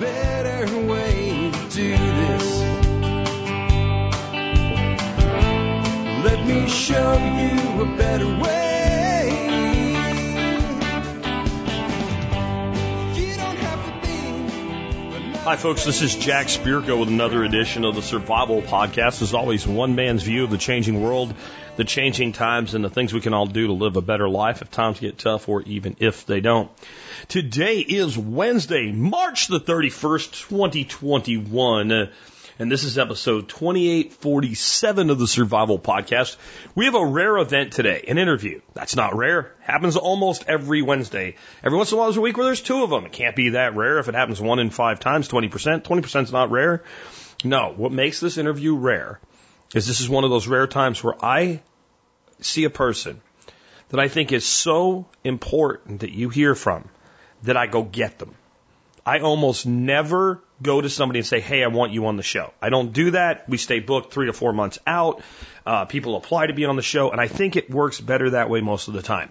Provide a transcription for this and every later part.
better way to do this. Let me show you a better way. Hi, folks. This is Jack Spirko with another edition of the Survival Podcast. As always, one man's view of the changing world, the changing times, and the things we can all do to live a better life if times get tough or even if they don't. Today is Wednesday, March the 31st, 2021. uh, And this is episode 2847 of the Survival Podcast. We have a rare event today, an interview. That's not rare. Happens almost every Wednesday. Every once in a while there's a week where there's two of them. It can't be that rare. If it happens one in five times, 20%, 20% is not rare. No, what makes this interview rare is this is one of those rare times where I see a person that I think is so important that you hear from that I go get them. I almost never go to somebody and say, Hey, I want you on the show. I don't do that. We stay booked three to four months out. Uh, people apply to be on the show, and I think it works better that way most of the time.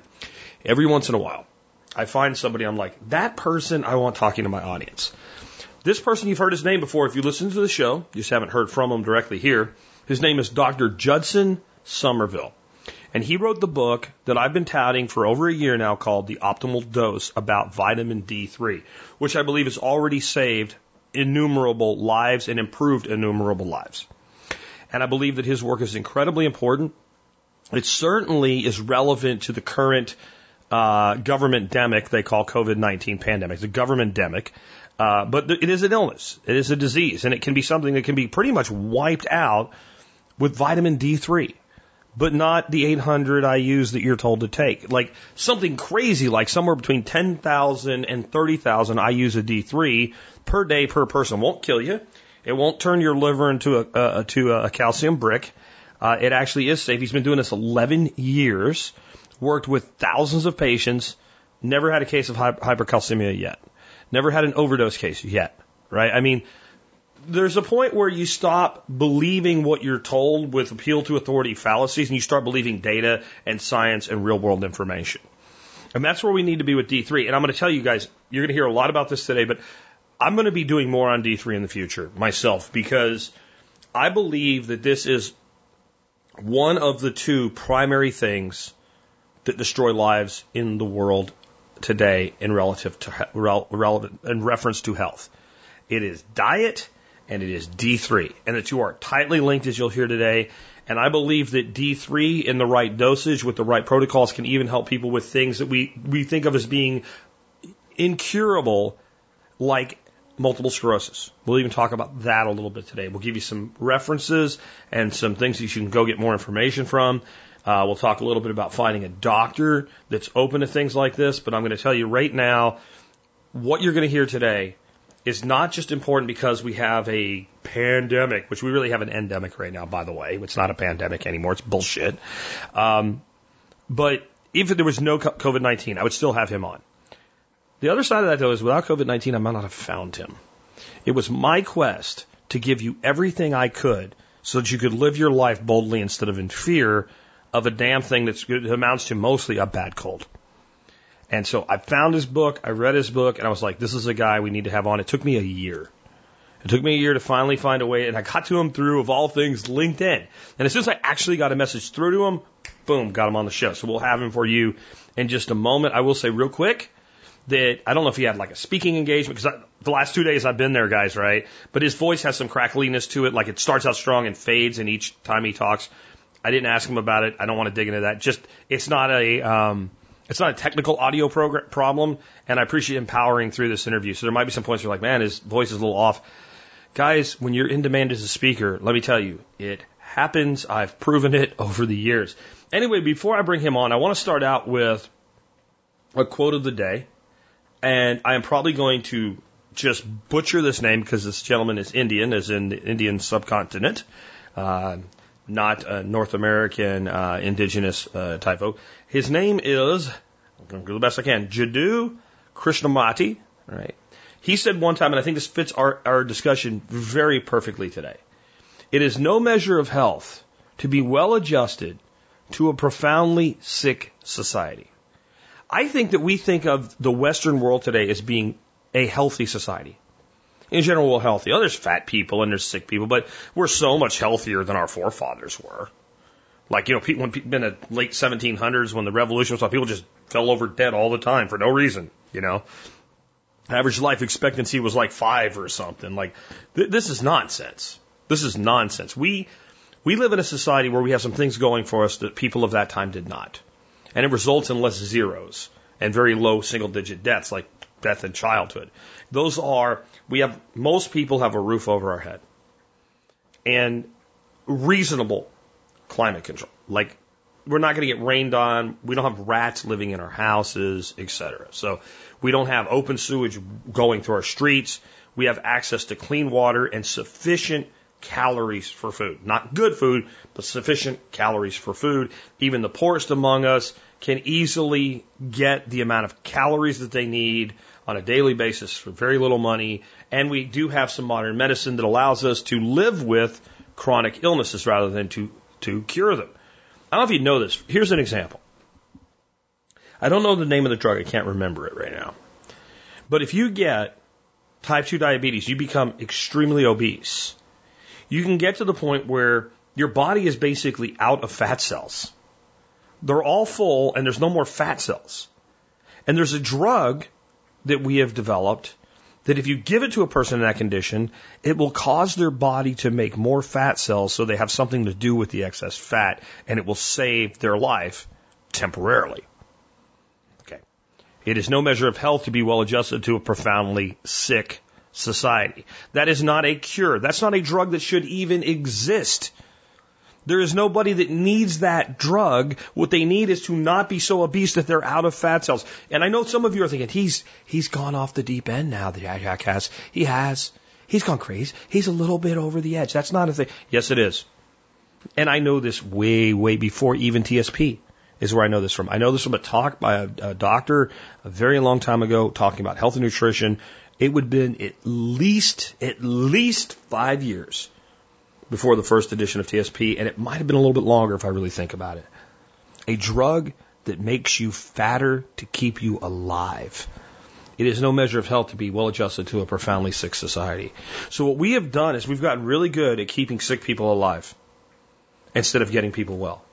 Every once in a while, I find somebody I'm like, that person I want talking to my audience. This person, you've heard his name before. If you listen to the show, you just haven't heard from him directly here. His name is Dr. Judson Somerville. And he wrote the book that I've been touting for over a year now called The Optimal Dose about vitamin D3, which I believe has already saved innumerable lives and improved innumerable lives. And I believe that his work is incredibly important. It certainly is relevant to the current uh, government demic they call COVID 19 pandemic, the government demic. Uh, but it is an illness, it is a disease, and it can be something that can be pretty much wiped out with vitamin D3 but not the 800 IUs that you're told to take. Like something crazy, like somewhere between 10,000 and 30,000 IUs of D3 per day per person. Won't kill you. It won't turn your liver into a, uh, to a calcium brick. Uh, it actually is safe. He's been doing this 11 years, worked with thousands of patients, never had a case of hy- hypercalcemia yet, never had an overdose case yet, right? I mean, there's a point where you stop believing what you're told with appeal to authority fallacies and you start believing data and science and real world information. And that's where we need to be with D3. And I'm going to tell you guys, you're going to hear a lot about this today, but I'm going to be doing more on D3 in the future myself because I believe that this is one of the two primary things that destroy lives in the world today in relative to rel- relevant in reference to health. It is diet and it is D3. And the two are tightly linked, as you'll hear today. And I believe that D3 in the right dosage with the right protocols can even help people with things that we, we think of as being incurable, like multiple sclerosis. We'll even talk about that a little bit today. We'll give you some references and some things that you can go get more information from. Uh, we'll talk a little bit about finding a doctor that's open to things like this. But I'm going to tell you right now, what you're going to hear today is not just important because we have a pandemic, which we really have an endemic right now, by the way. It's not a pandemic anymore. It's bullshit. Um, but if there was no COVID 19, I would still have him on. The other side of that, though, is without COVID 19, I might not have found him. It was my quest to give you everything I could so that you could live your life boldly instead of in fear of a damn thing that amounts to mostly a bad cold. And so I found his book, I read his book, and I was like, this is a guy we need to have on. It took me a year. It took me a year to finally find a way, and I got to him through, of all things, LinkedIn. And as soon as I actually got a message through to him, boom, got him on the show. So we'll have him for you in just a moment. I will say real quick that I don't know if he had like a speaking engagement, because the last two days I've been there, guys, right? But his voice has some crackliness to it, like it starts out strong and fades, and each time he talks, I didn't ask him about it. I don't want to dig into that. Just, it's not a, um, it's not a technical audio progr- problem, and I appreciate him powering through this interview. So there might be some points where you're like, man, his voice is a little off. Guys, when you're in demand as a speaker, let me tell you, it happens. I've proven it over the years. Anyway, before I bring him on, I want to start out with a quote of the day, and I am probably going to just butcher this name because this gentleman is Indian, as in the Indian subcontinent. Uh, not a North American uh, indigenous uh, typo. His name is, I'm going to do the best I can, Jadoo Krishnamati. Right. He said one time, and I think this fits our, our discussion very perfectly today. It is no measure of health to be well adjusted to a profoundly sick society. I think that we think of the Western world today as being a healthy society. In general, we're healthy. Oh, there's fat people and there's sick people, but we're so much healthier than our forefathers were. Like, you know, people, when in the late 1700s, when the revolution was on, people just fell over dead all the time for no reason, you know. Average life expectancy was like five or something. Like, th- this is nonsense. This is nonsense. We, we live in a society where we have some things going for us that people of that time did not. And it results in less zeros and very low single digit deaths, like death in childhood. Those are, we have, most people have a roof over our head and reasonable climate control. Like, we're not going to get rained on. We don't have rats living in our houses, etc. So we don't have open sewage going through our streets. We have access to clean water and sufficient calories for food. Not good food, but sufficient calories for food. Even the poorest among us can easily get the amount of calories that they need on a daily basis for very little money. And we do have some modern medicine that allows us to live with chronic illnesses rather than to, to cure them. I don't know if you know this. Here's an example. I don't know the name of the drug. I can't remember it right now. But if you get type 2 diabetes, you become extremely obese. You can get to the point where your body is basically out of fat cells. They're all full and there's no more fat cells. And there's a drug that we have developed that if you give it to a person in that condition, it will cause their body to make more fat cells so they have something to do with the excess fat and it will save their life temporarily. Okay. It is no measure of health to be well adjusted to a profoundly sick society. That is not a cure. That's not a drug that should even exist. There is nobody that needs that drug. What they need is to not be so obese that they're out of fat cells. And I know some of you are thinking, he's, he's gone off the deep end now, the Jack has. He has. He's gone crazy. He's a little bit over the edge. That's not a thing. Yes, it is. And I know this way, way before even TSP is where I know this from. I know this from a talk by a, a doctor a very long time ago talking about health and nutrition. It would have been at least, at least five years before the first edition of TSP, and it might have been a little bit longer if I really think about it. A drug that makes you fatter to keep you alive. It is no measure of health to be well adjusted to a profoundly sick society. So what we have done is we've gotten really good at keeping sick people alive instead of getting people well.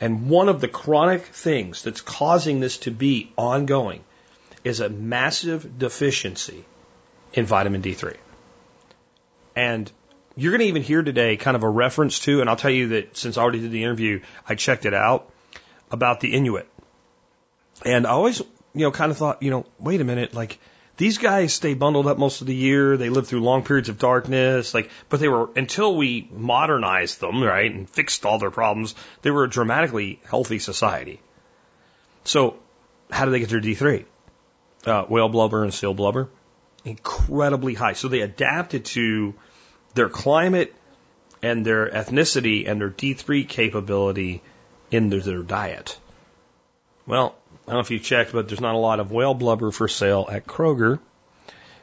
And one of the chronic things that's causing this to be ongoing is a massive deficiency in vitamin D3. And you're going to even hear today kind of a reference to, and I'll tell you that since I already did the interview, I checked it out about the Inuit. And I always, you know, kind of thought, you know, wait a minute, like these guys stay bundled up most of the year. They live through long periods of darkness, like, but they were, until we modernized them, right, and fixed all their problems, they were a dramatically healthy society. So, how do they get their D3? Uh, whale blubber and seal blubber? Incredibly high. So they adapted to their climate and their ethnicity and their D3 capability in their, diet. Well, I don't know if you checked, but there's not a lot of whale blubber for sale at Kroger.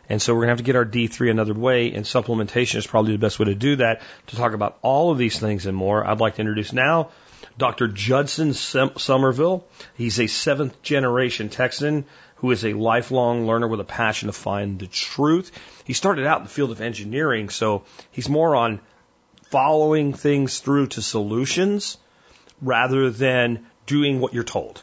And so we're going to have to get our D3 another way, and supplementation is probably the best way to do that. To talk about all of these things and more, I'd like to introduce now Dr. Judson Somerville. He's a seventh generation Texan who is a lifelong learner with a passion to find the truth. He started out in the field of engineering, so he's more on following things through to solutions rather than doing what you're told.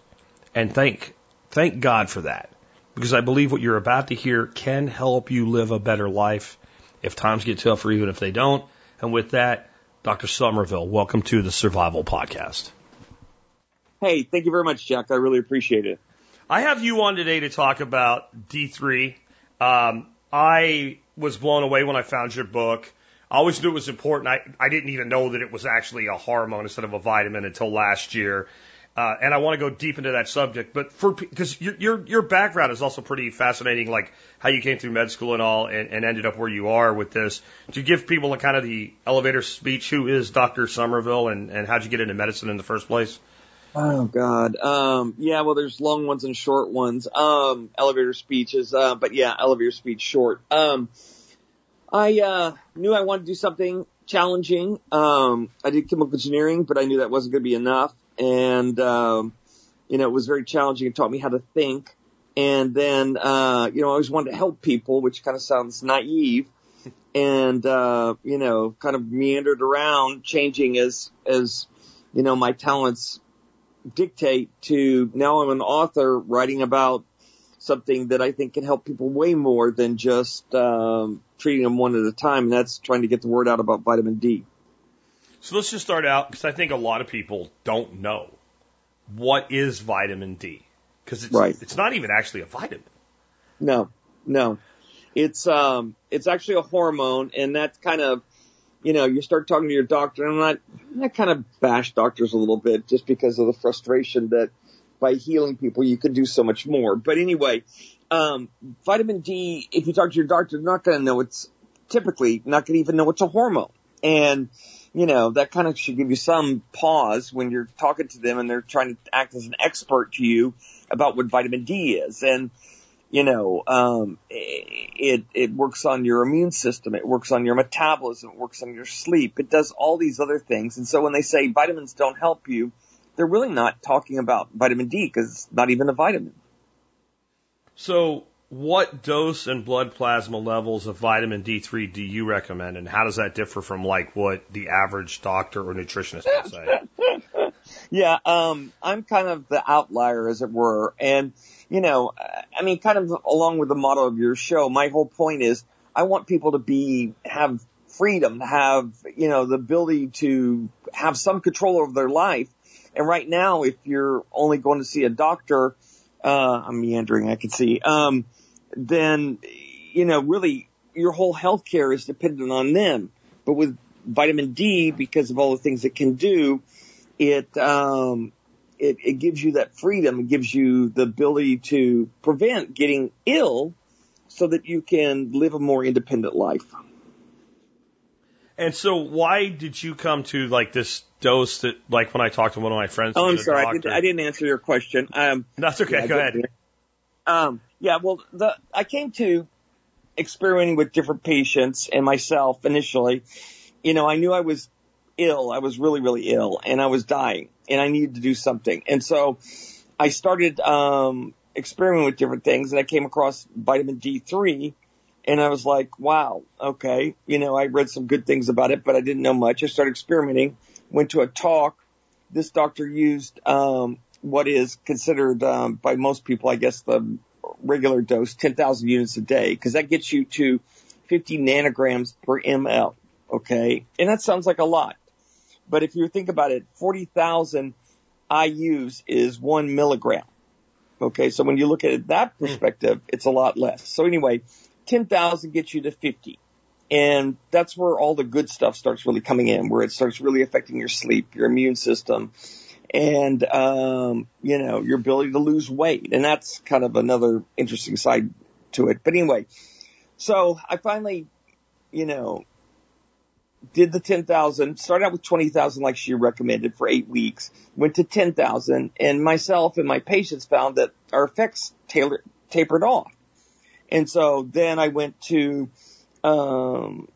And thank, thank God for that. Because I believe what you're about to hear can help you live a better life if times get tough or even if they don't. And with that, Dr. Somerville, welcome to the Survival Podcast. Hey, thank you very much, Jack. I really appreciate it. I have you on today to talk about D3. Um, I was blown away when I found your book. I always knew it was important. I, I didn't even know that it was actually a hormone instead of a vitamin until last year. Uh, and I want to go deep into that subject, but for because your, your your background is also pretty fascinating, like how you came through med school and all, and, and ended up where you are with this. To give people a kind of the elevator speech, who is Dr. Somerville, and and how'd you get into medicine in the first place? Oh God. Um, yeah, well, there's long ones and short ones. Um, elevator speeches, uh, but yeah, elevator speech short. Um, I, uh, knew I wanted to do something challenging. Um, I did chemical engineering, but I knew that wasn't going to be enough. And, um, you know, it was very challenging. It taught me how to think. And then, uh, you know, I always wanted to help people, which kind of sounds naive and, uh, you know, kind of meandered around changing as, as, you know, my talents dictate to now I'm an author writing about something that I think can help people way more than just, um, treating them one at a time. And that's trying to get the word out about vitamin D. So let's just start out because I think a lot of people don't know what is vitamin D because it's Right. it's not even actually a vitamin. No, no. It's um it's actually a hormone and that kind of you know, you start talking to your doctor and I'm not I kind of bash doctors a little bit just because of the frustration that by healing people you can do so much more. But anyway, um vitamin D, if you talk to your doctor, they're not gonna know it's typically not gonna even know it's a hormone. And you know, that kind of should give you some pause when you're talking to them and they're trying to act as an expert to you about what vitamin D is. And you know, um, it, it works on your immune system. It works on your metabolism. It works on your sleep. It does all these other things. And so when they say vitamins don't help you, they're really not talking about vitamin D because it's not even a vitamin. So what dose and blood plasma levels of vitamin D3 do you recommend, and how does that differ from like what the average doctor or nutritionist would say? Yeah, um, I'm kind of the outlier, as it were. And, you know, I mean, kind of along with the motto of your show, my whole point is I want people to be, have freedom, have, you know, the ability to have some control over their life. And right now, if you're only going to see a doctor, uh, I'm meandering, I can see, um, then, you know, really your whole health care is dependent on them. But with vitamin D, because of all the things it can do, it, um, it, it gives you that freedom. It gives you the ability to prevent getting ill so that you can live a more independent life. And so why did you come to like this dose that like when I talked to one of my friends? Oh, I'm sorry. I, did, didn't answer your question. Um, That's okay. yeah, go ahead. Um, yeah, well, the, I came to experimenting with different patients and myself initially. You know, I knew I was ill. I was really, really ill and I was dying and I needed to do something. And so I started, um, experimenting with different things and I came across vitamin D3 and I was like, wow, okay. You know, I read some good things about it, but I didn't know much. I started experimenting, went to a talk. This doctor used, um, what is considered, um, by most people, I guess the regular dose, 10,000 units a day, because that gets you to 50 nanograms per ml. Okay. And that sounds like a lot. But if you think about it, 40,000 IUs is one milligram. Okay. So when you look at it that perspective, it's a lot less. So anyway, 10,000 gets you to 50. And that's where all the good stuff starts really coming in, where it starts really affecting your sleep, your immune system, and, um, you know, your ability to lose weight. And that's kind of another interesting side to it. But anyway, so I finally, you know, did the 10,000, started out with 20,000 like she recommended for eight weeks, went to 10,000 and myself and my patients found that our effects tailor, tapered off. And so then I went to, um,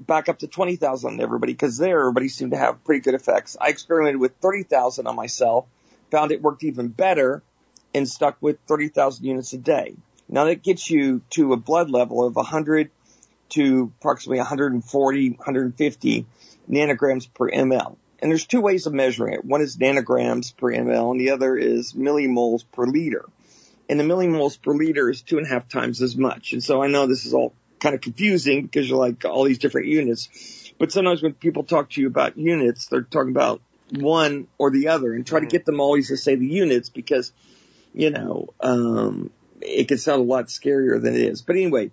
back up to 20,000 on everybody because there everybody seemed to have pretty good effects. I experimented with 30,000 on myself, found it worked even better and stuck with 30,000 units a day. Now that gets you to a blood level of 100 to approximately 140, 150 nanograms per ml. And there's two ways of measuring it. One is nanograms per ml and the other is millimoles per liter. And the millimoles per liter is two and a half times as much. And so I know this is all kind of confusing because you're like all these different units. But sometimes when people talk to you about units, they're talking about one or the other and try to get them always to say the units because, you know, um, it can sound a lot scarier than it is. But anyway,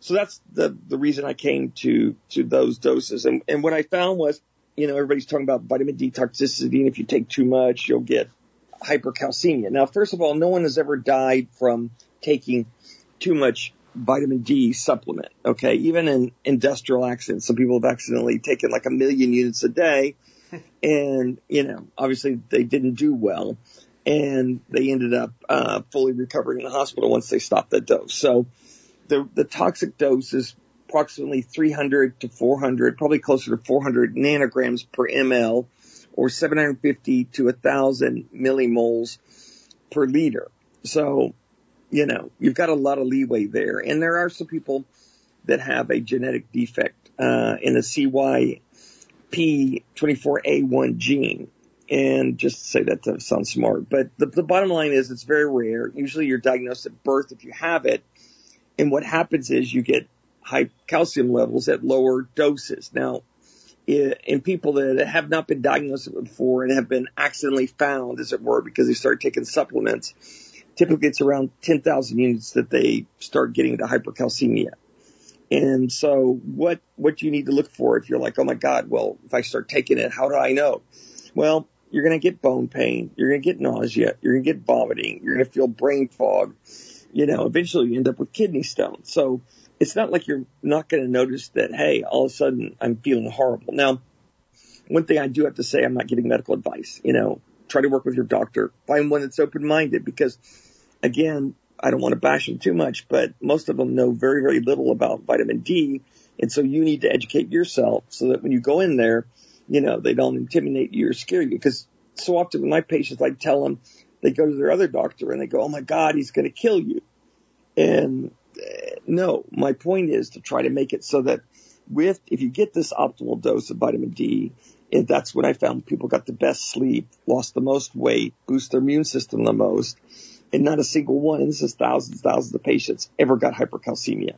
so that's the, the reason I came to, to those doses. And, and what I found was, you know, everybody's talking about vitamin D toxicity and if you take too much, you'll get hypercalcemia. Now, first of all, no one has ever died from taking too much vitamin D supplement. Okay. Even in industrial accidents, some people have accidentally taken like a million units a day and, you know, obviously they didn't do well and they ended up, uh, fully recovering in the hospital once they stopped that dose. So the, the toxic dose is approximately 300 to 400, probably closer to 400 nanograms per ml or 750 to 1000 millimoles per liter. So you know, you've got a lot of leeway there. And there are some people that have a genetic defect, uh, in the CYP24A1 gene. And just to say that to sound smart, but the, the bottom line is it's very rare. Usually you're diagnosed at birth if you have it. And what happens is you get high calcium levels at lower doses. Now, in people that have not been diagnosed before and have been accidentally found, as it were, because they start taking supplements, typically it's around 10,000 units that they start getting to hypercalcemia. And so what, what you need to look for if you're like, oh my God, well, if I start taking it, how do I know? Well, you're going to get bone pain. You're going to get nausea. You're going to get vomiting. You're going to feel brain fog. You know, eventually you end up with kidney stones. So it's not like you're not going to notice that, hey, all of a sudden I'm feeling horrible. Now, one thing I do have to say, I'm not giving medical advice. You know, try to work with your doctor. Find one that's open-minded because, again, I don't want to bash them too much, but most of them know very, very little about vitamin D. And so you need to educate yourself so that when you go in there, you know, they don't intimidate you or scare you. Because so often with my patients, I tell them they go to their other doctor and they go, Oh my God, he's going to kill you. And uh, no, my point is to try to make it so that with, if you get this optimal dose of vitamin D, and that's when I found people got the best sleep, lost the most weight, boost their immune system the most, and not a single one, and this is thousands, thousands of patients, ever got hypercalcemia.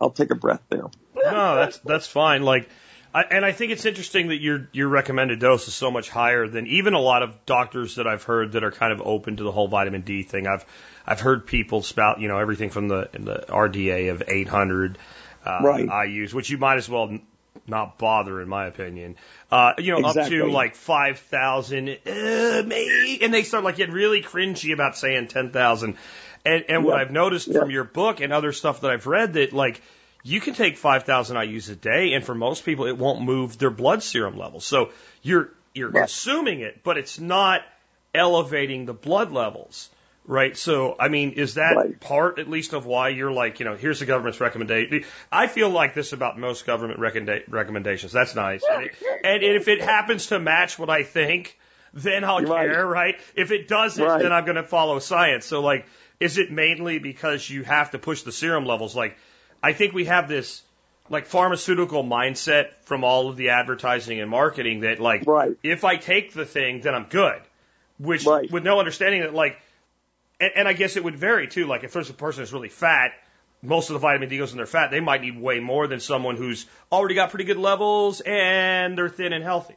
I'll take a breath there. No, that's that's fine. Like, I, and I think it's interesting that your your recommended dose is so much higher than even a lot of doctors that I've heard that are kind of open to the whole vitamin D thing. I've I've heard people spout, you know, everything from the the RDA of 800 uh, Right. IUs, which you might as well not bother, in my opinion. Uh, you know, Exactly. up to like 5,000, uh, maybe, and they start like getting really cringy about saying 10,000. And, and what I've noticed Yeah. from your book and other stuff that I've read that like, you can take 5,000 IUs a day, and for most people, it won't move their blood serum levels. So you're, you're Right. consuming it, but it's not elevating the blood levels. Right. So, I mean, is that Right. part at least of why you're like, you know, here's the government's recommendation? I feel like this about most government recommenda- recommendations. That's nice. And, and if it happens to match what I think, then I'll right. care, right? If it doesn't, then I'm going to follow science. So, like, is it mainly because you have to push the serum levels? Like, I think we have this, like, pharmaceutical mindset from all of the advertising and marketing that, like, Right. if I take the thing, then I'm good. Which, Right. with no understanding that, like, and, and I guess it would vary too. Like if there's a person who's really fat, most of the vitamin D goes in their fat. They might need way more than someone who's already got pretty good levels and they're thin and healthy.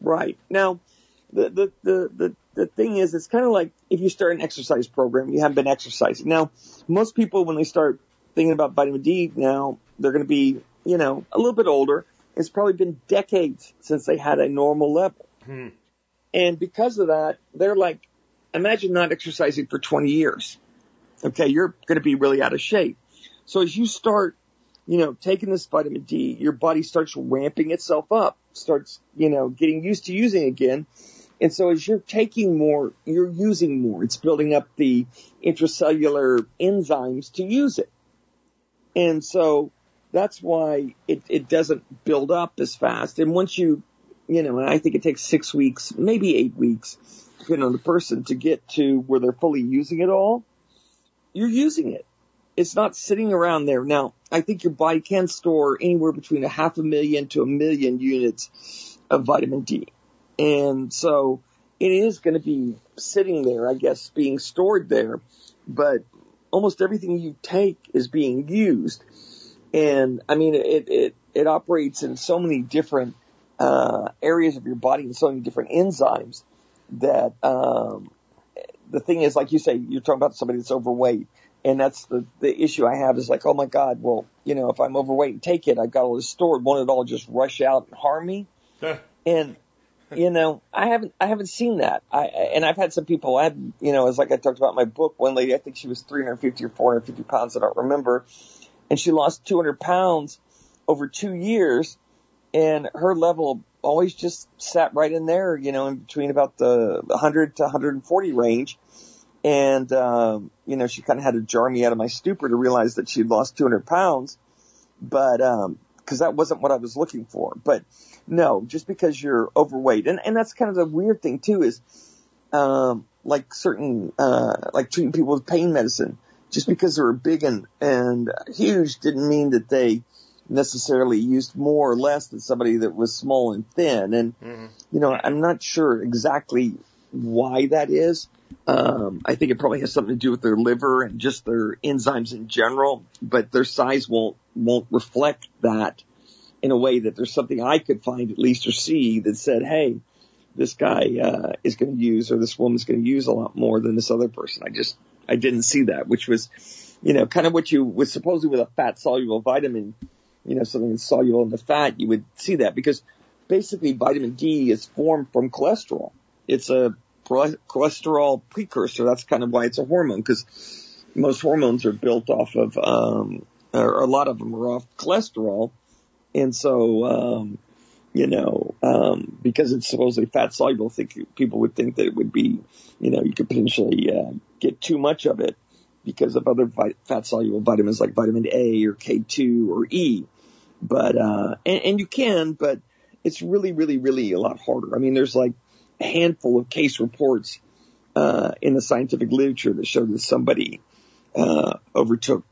Right. Now, the, the, the, the, the thing is, it's kind of like if you start an exercise program, you haven't been exercising. Now, most people, when they start thinking about vitamin D now, they're going to be, you know, a little bit older. It's probably been decades since they had a normal level. Hmm. And because of that, they're like, imagine not exercising for 20 years. Okay. You're going to be really out of shape. So as you start, you know, taking this vitamin D, your body starts ramping itself up, starts, you know, getting used to using it again. And so as you're taking more, you're using more. It's building up the intracellular enzymes to use it. And so that's why it, it doesn't build up as fast. And once you, you know, and I think it takes six weeks, maybe eight weeks, depending on the person to get to where they're fully using it all, you're using it. It's not sitting around there. Now, I think your body can store anywhere between a half a million to a million units of vitamin D. And so it is going to be sitting there, I guess, being stored there, but almost everything you take is being used. And I mean, it, it, it operates in so many different, uh, areas of your body and so many different enzymes that, um, the thing is, like you say, you're talking about somebody that's overweight. And that's the, the issue I have is like, oh my God, well, you know, if I'm overweight and take it, I've got all this stored. Won't it all just rush out and harm me? And, you know, I haven't, I haven't seen that. I, and I've had some people, I you know, as like I talked about my book, one lady, I think she was 350 or 450 pounds, I don't remember. And she lost 200 pounds over two years and her level always just sat right in there, you know, in between about the 100 to 140 range. And, um, you know, she kind of had to jar me out of my stupor to realize that she'd lost 200 pounds. But, um, cause that wasn't what I was looking for. But no, just because you're overweight. And, and that's kind of the weird thing too is, um, like certain, uh, like treating people with pain medicine. Just because they were big and, and huge didn't mean that they necessarily used more or less than somebody that was small and thin. And, you know, I'm not sure exactly why that is. Um, I think it probably has something to do with their liver and just their enzymes in general, but their size won't, won't reflect that in a way that there's something I could find at least or see that said, Hey, this guy, uh, is going to use or this woman's going to use a lot more than this other person. I just, I didn't see that, which was, you know, kind of what you would supposedly with a fat soluble vitamin, you know, something that's soluble in the fat, you would see that because basically vitamin D is formed from cholesterol. It's a cholesterol precursor. That's kind of why it's a hormone because most hormones are built off of, um, or a lot of them are off cholesterol. And so, um, you know, um, because it's supposedly fat soluble, think people would think that it would be, you know, you could potentially uh, get too much of it because of other vi- fat soluble vitamins like vitamin A or K2 or E. But uh, and, and you can, but it's really, really, really a lot harder. I mean, there's like a handful of case reports uh, in the scientific literature that showed that somebody uh, overtook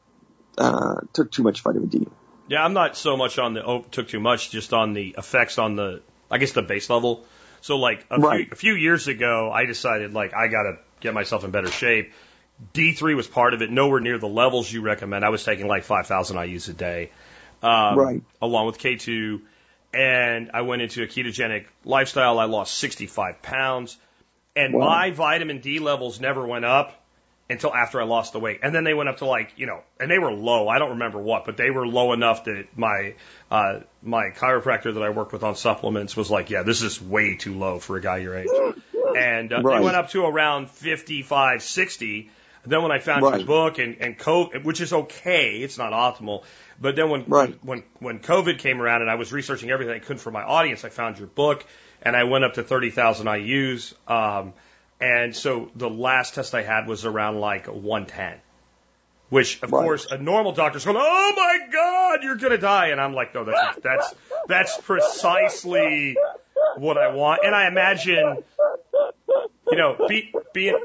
uh, took too much vitamin D. Yeah, I'm not so much on the oh, took too much, just on the effects on the, I guess the base level. So like a, Right. few, a few years ago, I decided like I got to get myself in better shape. D3 was part of it, nowhere near the levels you recommend. I was taking like 5,000 IUs a day, um, Right. along with K2. And I went into a ketogenic lifestyle. I lost 65 pounds and Wow. my vitamin D levels never went up until after I lost the weight. And then they went up to like, you know, and they were low. I don't remember what, but they were low enough that my, uh, my chiropractor that I worked with on supplements was like, yeah, this is way too low for a guy your age. And uh, Right. they went up to around 55, 60. Then when I found Right. your book and, and COVID, which is okay, it's not optimal. But then when, Right. when, when COVID came around and I was researching everything I could for my audience, I found your book and I went up to 30,000 IUs. Um, and so the last test I had was around like 110, which of Right. course a normal doctor's going, Oh my God, you're going to die. And I'm like, no, that's, that's, that's precisely what I want. And I imagine, you know, be, being,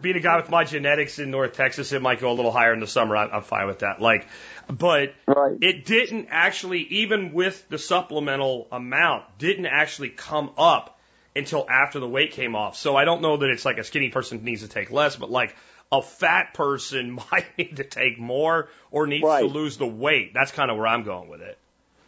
being a guy with my genetics in North Texas, it might go a little higher in the summer. I, I'm fine with that. Like, but Right. it didn't actually, even with the supplemental amount, didn't actually come up until after the weight came off. So I don't know that it's like a skinny person needs to take less, but like a fat person might need to take more or needs to lose the weight. That's kind of where I'm going with it.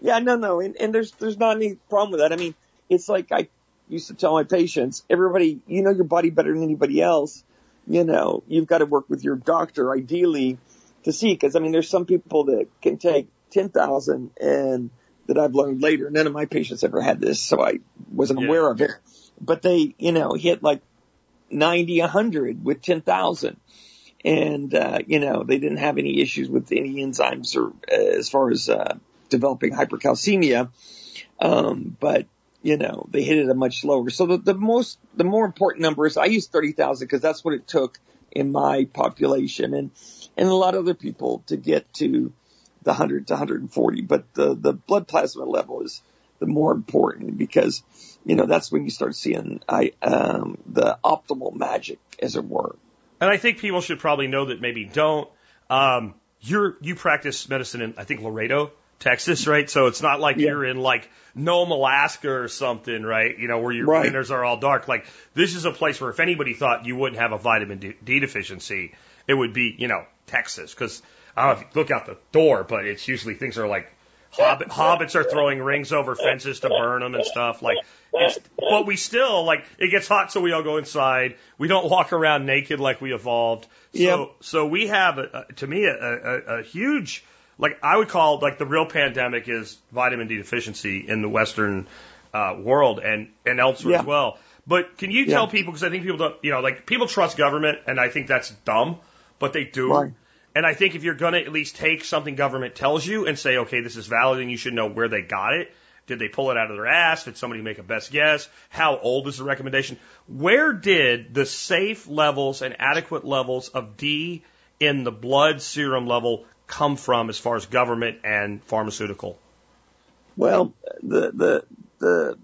Yeah, no, no, and, and there's there's not any problem with that. I mean, it's like I used to tell my patients, everybody, you know your body better than anybody else. You know, you've got to work with your doctor ideally to see, because I mean, there's some people that can take ten thousand, and that I've learned later. None of my patients ever had this, so I wasn't Yeah. aware of it. But they, you know, hit like ninety, a hundred with ten thousand and uh, you know they didn't have any issues with any enzymes or uh, as far as uh, developing hypercalcemia, um, but you know they hit it a much lower. So the, the most the more important number is I use thirty thousand because that's what it took in my population and and a lot of other people to get to the hundred to hundred and forty. But the the blood plasma level is the more important because you know that's when you start seeing I um, the optimal magic as it were. And I think people should probably know that maybe don't. Um, you're you practice medicine in I think Laredo, Texas, right? So it's not like Yeah. you're in like Nome, Alaska or something, right? You know where your Right. winters are all dark. Like this is a place where if anybody thought you wouldn't have a vitamin D, D deficiency, it would be you know Texas because I don't know if you look out the door, but it's usually things are like hobbit, hobbits are throwing rings over fences to burn them and stuff. Like, it's, but we still like it gets hot, so we all go inside. We don't walk around naked like we evolved. So, Yep. so we have a, a, to me a, a, a huge like I would call like the real pandemic is vitamin D deficiency in the Western uh, world and and elsewhere Yeah. as well. But can you Yeah. tell people because I think people don't you know like people trust government and I think that's dumb, but they do. Right. And I think if you're going to at least take something government tells you and say, okay, this is valid and you should know where they got it. Did they pull it out of their ass? Did somebody make a best guess? How old is the recommendation? Where did the safe levels and adequate levels of D in the blood serum level come from as far as government and pharmaceutical? Well, the the the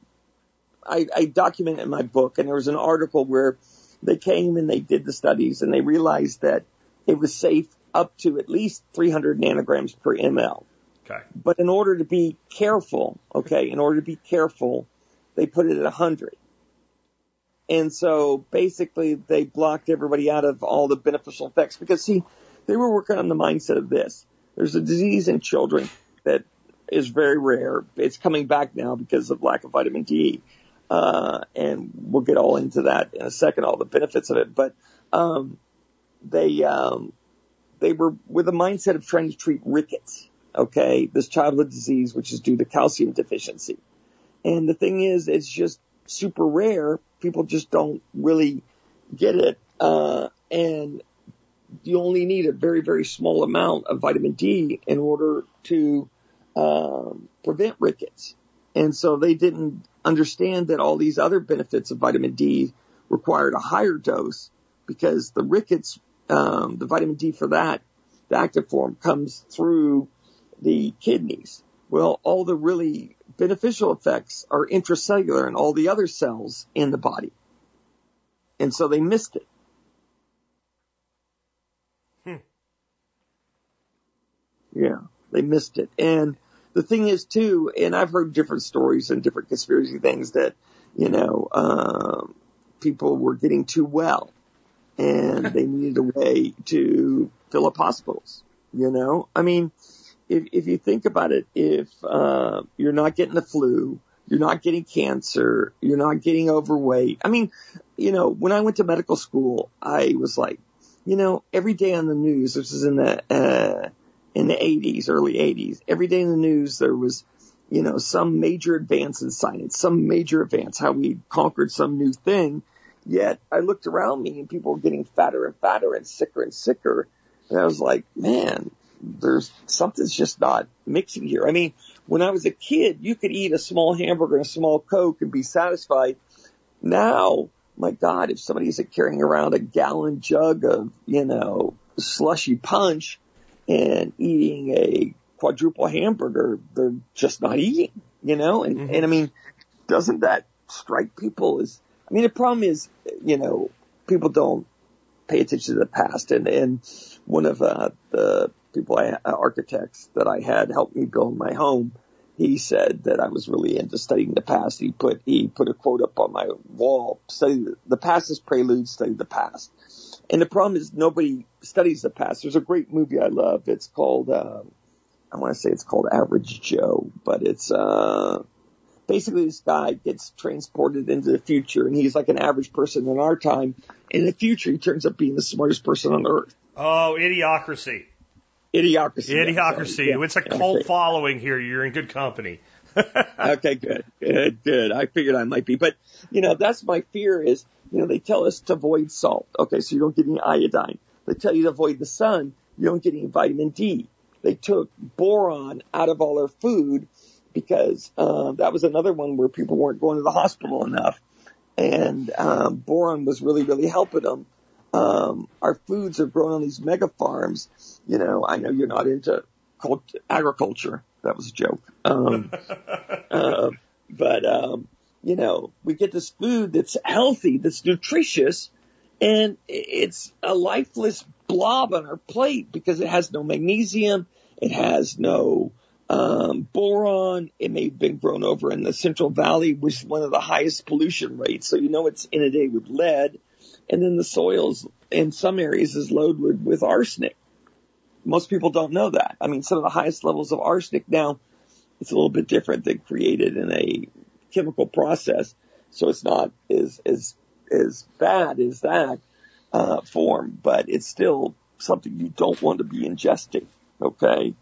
I, I document in my book, and there was an article where they came and they did the studies and they realized that it was safe up to at least 300 nanograms per ml. Okay. But in order to be careful, okay, in order to be careful, they put it at 100. And so basically they blocked everybody out of all the beneficial effects because see, they were working on the mindset of this. There's a disease in children that is very rare. It's coming back now because of lack of vitamin D. Uh, and we'll get all into that in a second, all the benefits of it. But, um, they, um, they were with a mindset of trying to treat rickets. Okay. This childhood disease, which is due to calcium deficiency. And the thing is, it's just super rare. People just don't really get it. Uh, and you only need a very, very small amount of vitamin D in order to um, prevent rickets. And so they didn't understand that all these other benefits of vitamin D required a higher dose because the rickets, um, the vitamin D for that, the active form comes through the kidneys. Well, all the really beneficial effects are intracellular in all the other cells in the body. And so they missed it. Hmm. Yeah, they missed it. And the thing is too, and I've heard different stories and different conspiracy things that, you know, um, people were getting too well and they needed a way to fill up hospitals. You know, I mean, if, if you think about it, if, uh, you're not getting the flu, you're not getting cancer, you're not getting overweight. I mean, you know, when I went to medical school, I was like, you know, every day on the news, this is in the, uh, in the 80s, early 80s. Every day in the news there was, you know, some major advance in science, some major advance, how we conquered some new thing. Yet I looked around me and people were getting fatter and fatter and sicker and sicker. And I was like, man, there's something's just not mixing here. I mean, when I was a kid, you could eat a small hamburger and a small Coke and be satisfied. Now, my God, if somebody's carrying around a gallon jug of, you know, slushy punch, and eating a quadruple hamburger, they're just not eating, you know? And, Mhm. and I mean, doesn't that strike people as, I mean, the problem is, you know, people don't pay attention to the past. And, and one of, uh, the people I, uh, architects that I had help me build my home, he said that I was really into studying the past. He put, he put a quote up on my wall, study the, the past is prelude, study the past. And the problem is nobody studies the past. There's a great movie I love. It's called, uh, I want to say it's called Average Joe, but it's, uh, basically this guy gets transported into the future and he's like an average person in our time. In the future, he turns up being the smartest person on earth. Oh, idiocracy. Idiocracy. Idiocracy. Yeah, It's a cult following here. You're in good company. okay, good, good, good. I figured I might be, but you know, that's my fear is, you know, they tell us to avoid salt. Okay, so you don't get any iodine. They tell you to avoid the sun. You don't get any vitamin D. They took boron out of all our food because um, that was another one where people weren't going to the hospital enough, and um, boron was really, really helping them. Um, our foods are grown on these mega farms. You know, I know you're not into cult- agriculture. That was a joke. Um, uh, but, um, you know, we get this food that's healthy, that's nutritious, and it's a lifeless blob on our plate because it has no magnesium, it has no um, boron. It may have been grown over in the Central Valley, which is one of the highest pollution rates. So you know it's inundated with lead. And then the soils in some areas is loaded with, with arsenic. Most people don't know that. I mean, some of the highest levels of arsenic now, it's a little bit different. They're created in a chemical process. So it's not as, as, as bad as that, uh, form, but it's still something you don't want to be ingesting. Okay.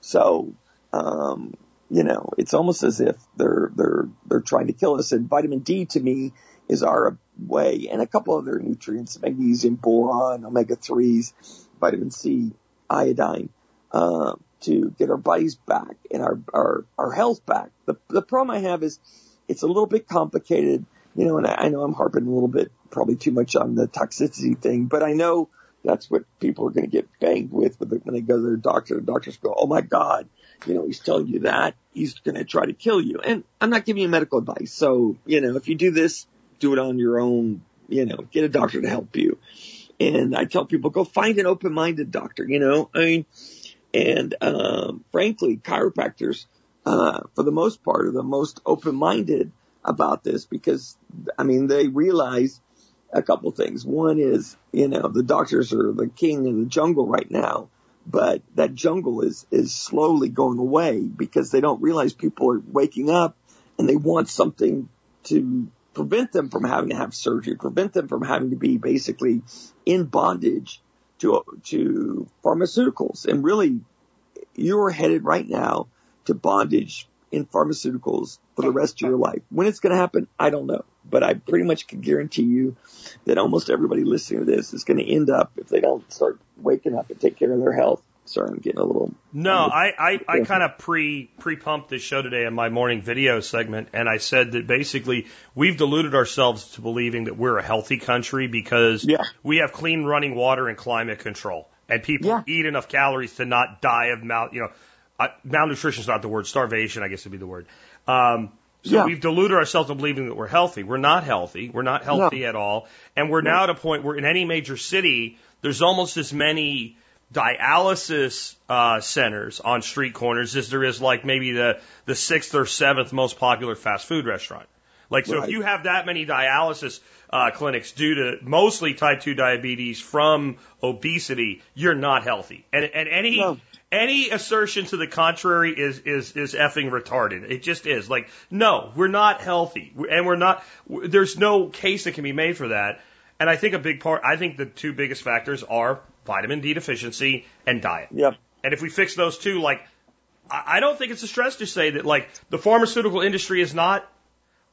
So, um, you know, it's almost as if they're, they're, they're trying to kill us. And vitamin D to me is our way and a couple other nutrients, magnesium, boron, omega threes, vitamin C, iodine, uh, to get our bodies back and our, our, our health back. The, the problem I have is it's a little bit complicated, you know, and I, I know I'm harping a little bit, probably too much on the toxicity thing, but I know that's what people are going to get banged with when they, go to their doctor. The doctors go, "Oh my God, you know, he's telling you that he's going to try to kill you." And I'm not giving you medical advice, so you know, if you do this, do it on your own you know, get a doctor to help you. And I tell people, go find an open-minded doctor, you know, I mean, and, um, frankly, chiropractors, uh, for the most part are the most open-minded about this because, I mean, they realize a couple things. One is, you know, the doctors are the king of the jungle right now, but that jungle is, is slowly going away because they don't realize people are waking up and they want something to prevent them from having to have surgery, prevent them from having to be basically in bondage to, to pharmaceuticals. And really, you're headed right now to bondage in pharmaceuticals for the rest of your life. When it's going to happen, I don't know. But I pretty much can guarantee you that almost everybody listening to this is going to end up, if they don't start waking up and take care of their health, Sorry, I'm getting a little. No, I, I, I kind of pre pre pumped this show today in my morning video segment, and I said that basically we've deluded ourselves to believing that we're a healthy country because Yeah. we have clean running water and climate control, and people Yeah. eat enough calories to not die of mal. You know, malnutrition is not the word. Starvation, I guess, would be the word. Um, so Yeah. we've deluded ourselves to believing that we're healthy. We're not healthy. We're not healthy at all. And we're now at a point where in any major city, there's almost as many dialysis uh, centers on street corners as there is like maybe the the sixth or seventh most popular fast food restaurant. Like so, if you have that many dialysis uh, clinics due to mostly type two diabetes from obesity, you're not healthy. And and any No. Any assertion to the contrary is is is effing retarded. It just is. Like no, we're not healthy, and we're not. There's no case that can be made for that. And I think a big part. I think the two biggest factors are vitamin D deficiency and diet. Yep. And if we fix those two, like, I I don't think it's a stretch to say that, like, the pharmaceutical industry is not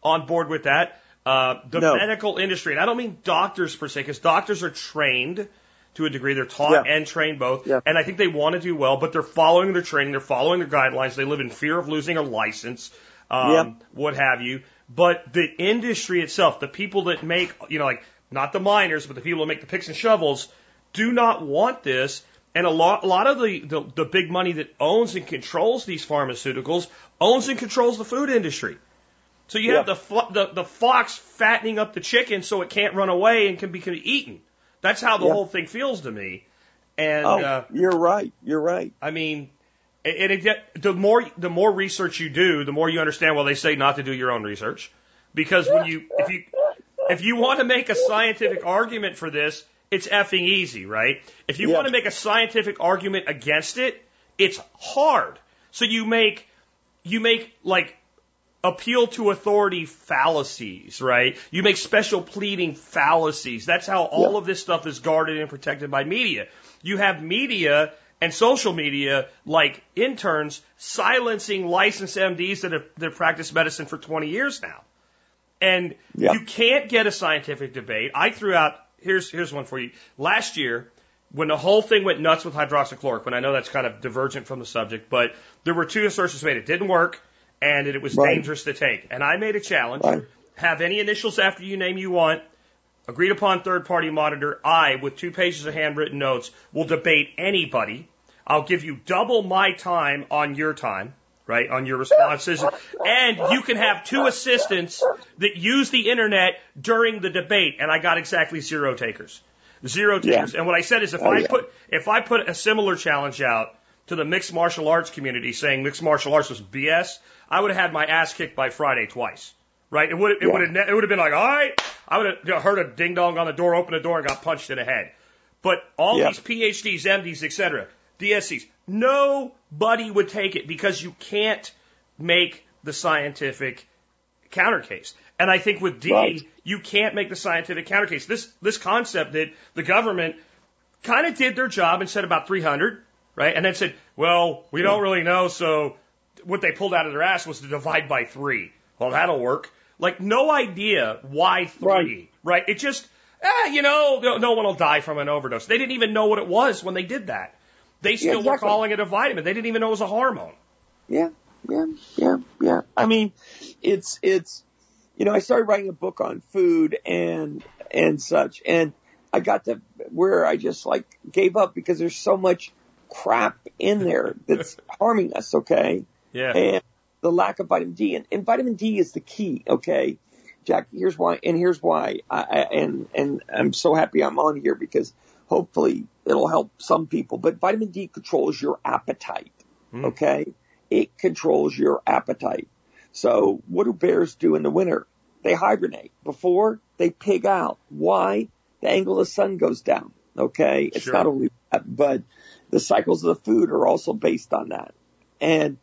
on board with that. Uh, the No. medical industry, and I don't mean doctors per se, because doctors are trained to a degree. They're taught Yeah. and trained both. Yeah. And I think they want to do well, but they're following their training. They're following their guidelines. They live in fear of losing a license, um, what have you. But the industry itself, the people that make, you know, like, not the miners, but the people that make the picks and shovels, do not want this. And a lot, a lot of the, the, the big money that owns and controls these pharmaceuticals owns and controls the food industry. So you have the, the the fox fattening up the chicken so it can't run away and can be can be eaten. That's how the Yeah. whole thing feels to me. And Oh, uh, you're right. You're right. I mean, and it, it, the more the more research you do, the more you understand. Well, they say not to do your own research because when you if you if you want to make a scientific argument for this, it's effing easy, right? If you Yeah. want to make a scientific argument against it, it's hard. So you make you make like appeal to authority fallacies, right? You make special pleading fallacies. That's how all Yeah. of this stuff is guarded and protected by media. You have media and social media like interns silencing licensed MDs that have, that practiced medicine for 20 years now. And Yeah. you can't get a scientific debate. I threw out here's here's one for you. Last year, when the whole thing went nuts with hydroxychloroquine, I know that's kind of divergent from the subject, but there were two assertions made. It didn't work, and it was Right. dangerous to take. And I made a challenge. Right. Have any initials after you name you want. Agreed upon third party monitor. I, with two pages of handwritten notes, will debate anybody. I'll give you double my time on your time, right, on your responses. And you can have two assistants that use the internet during the debate. And I got exactly zero takers. Zero Yeah. takers. And what I said is if Oh, I yeah. put, if I put a similar challenge out to the mixed martial arts community saying mixed martial arts was BS, I would have had my ass kicked by Friday twice. Right? It would it Yeah. would have it would have been like, all right, I would have heard a ding dong on the door, opened the door, and got punched in the head. But all Yeah. these PhDs, MDs, etc., DSCs, nobody would take it because you can't make the scientific counter case. And I think with D, Right. you can't make the scientific counter case. This this concept that the government kind of did their job and said about 300, right? And then said, well, we don't really know, so what they pulled out of their ass was to divide by three. Well, that'll work. Like, no idea why three, right? It just, eh, you know, no, no one will die from an overdose. They didn't even know what it was when they did that. They still were exactly. calling it a vitamin. They didn't even know it was a hormone. Yeah, yeah, yeah, yeah. I mean, it's it's you know, I started writing a book on food and and such, and I got to where I just like gave up because there's so much crap in there that's harming us. Okay, Yeah. and the lack of vitamin D, and, and vitamin D is the key. Okay, Jack, here's why, and here's why, I, I, and and I'm so happy I'm on here because hopefully it'll help some people. But vitamin D controls your appetite. Mm. Okay, it controls your appetite. So what do bears do in the winter? They hibernate. Before they pig out. Why? The angle of the sun goes down. Okay, it's Sure. not only but the cycles of the food are also based on that, and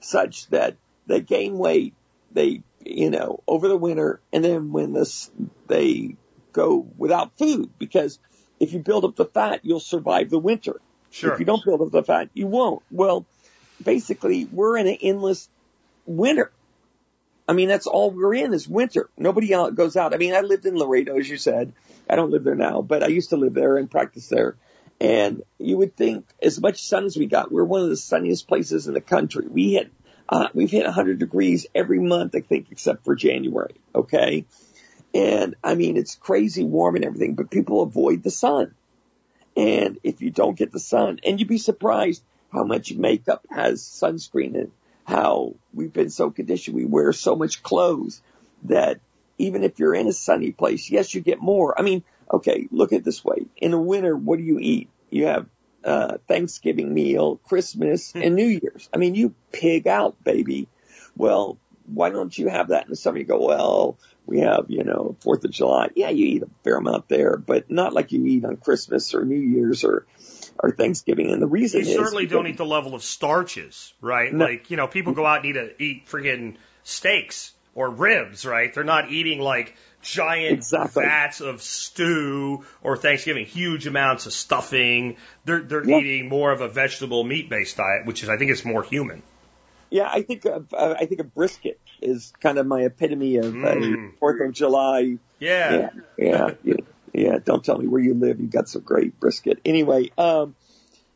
such that they gain weight. They, you know, over the winter, and then when this they go without food because if you build up the fat, you'll survive the winter. Sure. If you don't build up the fat, you won't. Well, basically, we're in an endless winter. I mean, that's all we're in is winter. Nobody out goes out. I mean, I lived in Laredo, as you said. I don't live there now, but I used to live there and practice there. And you would think, as much sun as we got, we're one of the sunniest places in the country. We hit, uh, we've hit 100 degrees every month, I think, except for January. Okay. And I mean, it's crazy warm and everything, but people avoid the sun. And if you don't get the sun, and you'd be surprised how much makeup has sunscreen and how we've been so conditioned. We wear so much clothes that even if you're in a sunny place, yes, you get more. I mean, okay, look at it this way. In the winter, what do you eat? You have uh, Thanksgiving meal, Christmas, and New Year's. I mean, you pig out, baby. Well, why don't you have that in the summer? You go, well, we have, you know, Fourth of July. Yeah, you eat a fair amount there, but not like you eat on Christmas or New Year's or or Thanksgiving. And the reason is You is certainly don't eat the level of starches, right? No. Like, you know, people go out and eat, a, eat friggin' steaks or ribs, right? They're not eating like giant Exactly. vats of stew or Thanksgiving, huge amounts of stuffing. They're, they're Yeah. eating more of a vegetable meat based diet, which is, I think, is more human. Yeah, I think of, uh, I think a brisket is kind of my epitome of Mm. a Fourth of July. Yeah. Yeah, yeah, yeah, yeah. Don't tell me where you live. You've got some great brisket. Anyway, um,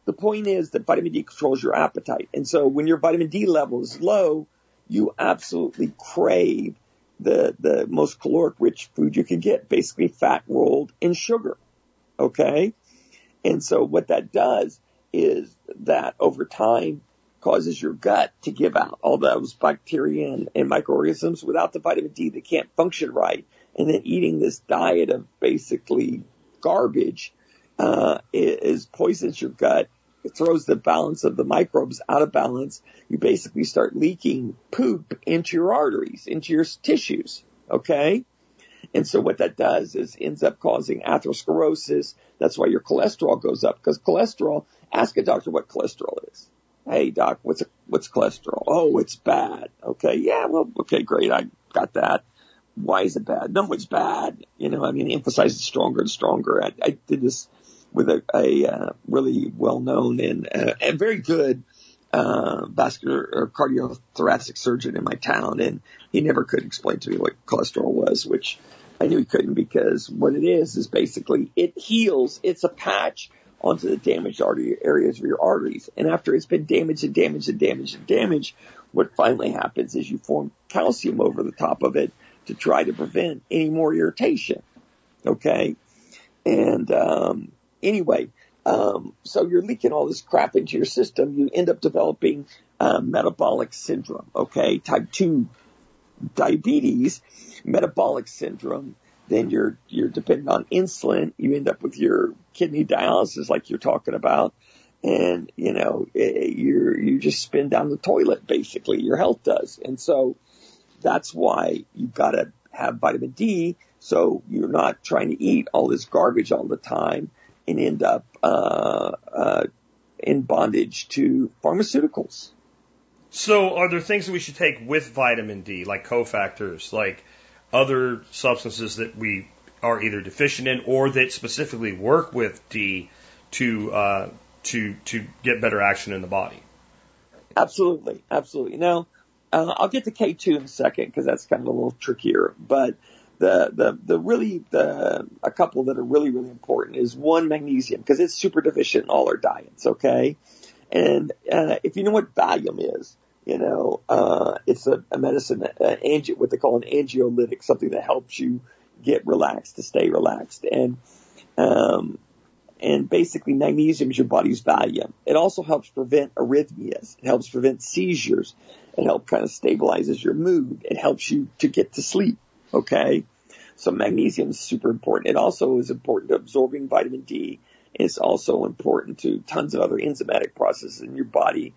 the point is that vitamin D controls your appetite, and so when your vitamin D level is low, you absolutely crave the the most caloric rich food you can get, basically fat rolled in sugar. Okay, and so what that does is that over time causes your gut to give out all those bacteria and, and microorganisms without the vitamin D they can't function right. And then eating this diet of basically garbage uh, is poisons your gut. It throws the balance of the microbes out of balance. You basically start leaking poop into your arteries, into your tissues. Okay. And so what that does is ends up causing atherosclerosis. That's why your cholesterol goes up because cholesterol, ask a doctor what cholesterol is. Hey doc, what's a, what's cholesterol? Oh, it's bad. Okay. Yeah. Well, okay, great. I got that. Why is it bad? No, it's bad. You know, I mean, emphasize it stronger and stronger. I, I did this with a, a uh, really well-known and, uh, and very good uh, vascular or cardiothoracic surgeon in my town, and he never could explain to me what cholesterol was, which I knew he couldn't because what it is is basically it heals. It's a patch onto the damaged artery areas of your arteries, and after it's been damaged and damaged and damaged and damaged, what finally happens is you form calcium over the top of it to try to prevent any more irritation. Okay, and um, anyway, um, so you're leaking all this crap into your system. You end up developing uh, metabolic syndrome. Okay, type two diabetes, metabolic syndrome. Then you're you're dependent on insulin. You end up with your kidney dialysis, like you're talking about, and you know eh, you you just spin down the toilet. Basically, your health does, and so that's why you've got to have vitamin D. So you're not trying to eat all this garbage all the time and end up uh, uh, in bondage to pharmaceuticals. So, are there things that we should take with vitamin D, like cofactors, like other substances that we are either deficient in or that specifically work with D to uh, to to get better action in the body? Absolutely, absolutely. Now, uh, I'll get to K2 in a second because that's kind of a little trickier. But the the the really the a couple that are really really important is one magnesium because it's super deficient in all our diets. Okay, and uh, if you know what Valium is, you know uh, it's a, a medicine, uh, angi- what they call an angiolytic, something that helps you get relaxed to stay relaxed and. Um, and basically magnesium is your body's Valium. It also helps prevent arrhythmias. It helps prevent seizures. It helps kind of stabilizes your mood. It helps you to get to sleep. Okay. So magnesium is super important. It also is important to absorbing vitamin D. It's also important to tons of other enzymatic processes in your body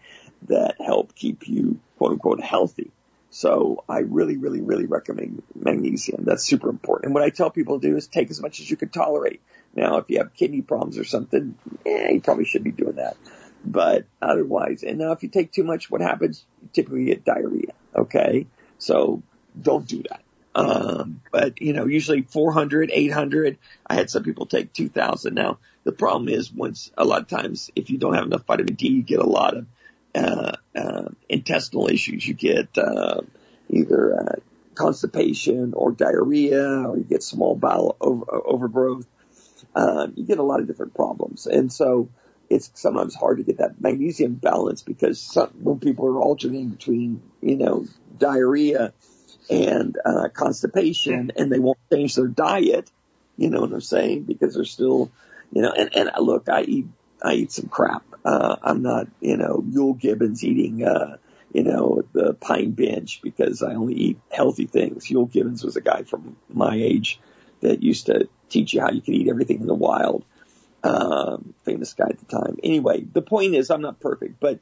that help keep you quote unquote healthy. So I really, really, really recommend magnesium. That's super important. And what I tell people to do is take as much as you can tolerate. Now, if you have kidney problems or something, eh, you probably should be doing that. But otherwise, and now if you take too much, what happens? You typically get diarrhea. Okay. So don't do that. Um, but you know, usually 400, 800. I had some people take 2000. Now the problem is once a lot of times if you don't have enough vitamin D, you get a lot of uh, uh, intestinal issues. You get uh, either uh, constipation or diarrhea, or you get small bowel over, overgrowth. Um, you get a lot of different problems, and so it's sometimes hard to get that magnesium balance because some, when people are alternating between you know diarrhea and uh, constipation, and they won't change their diet. You know what I'm saying? Because they're still, you know, and, and look, I eat, I eat some crap. Uh, I'm not, you know, Euell Gibbons eating, uh, you know, the pine bench because I only eat healthy things. Euell Gibbons was a guy from my age that used to teach you how you could eat everything in the wild. Um, famous guy at the time. Anyway, the point is I'm not perfect, but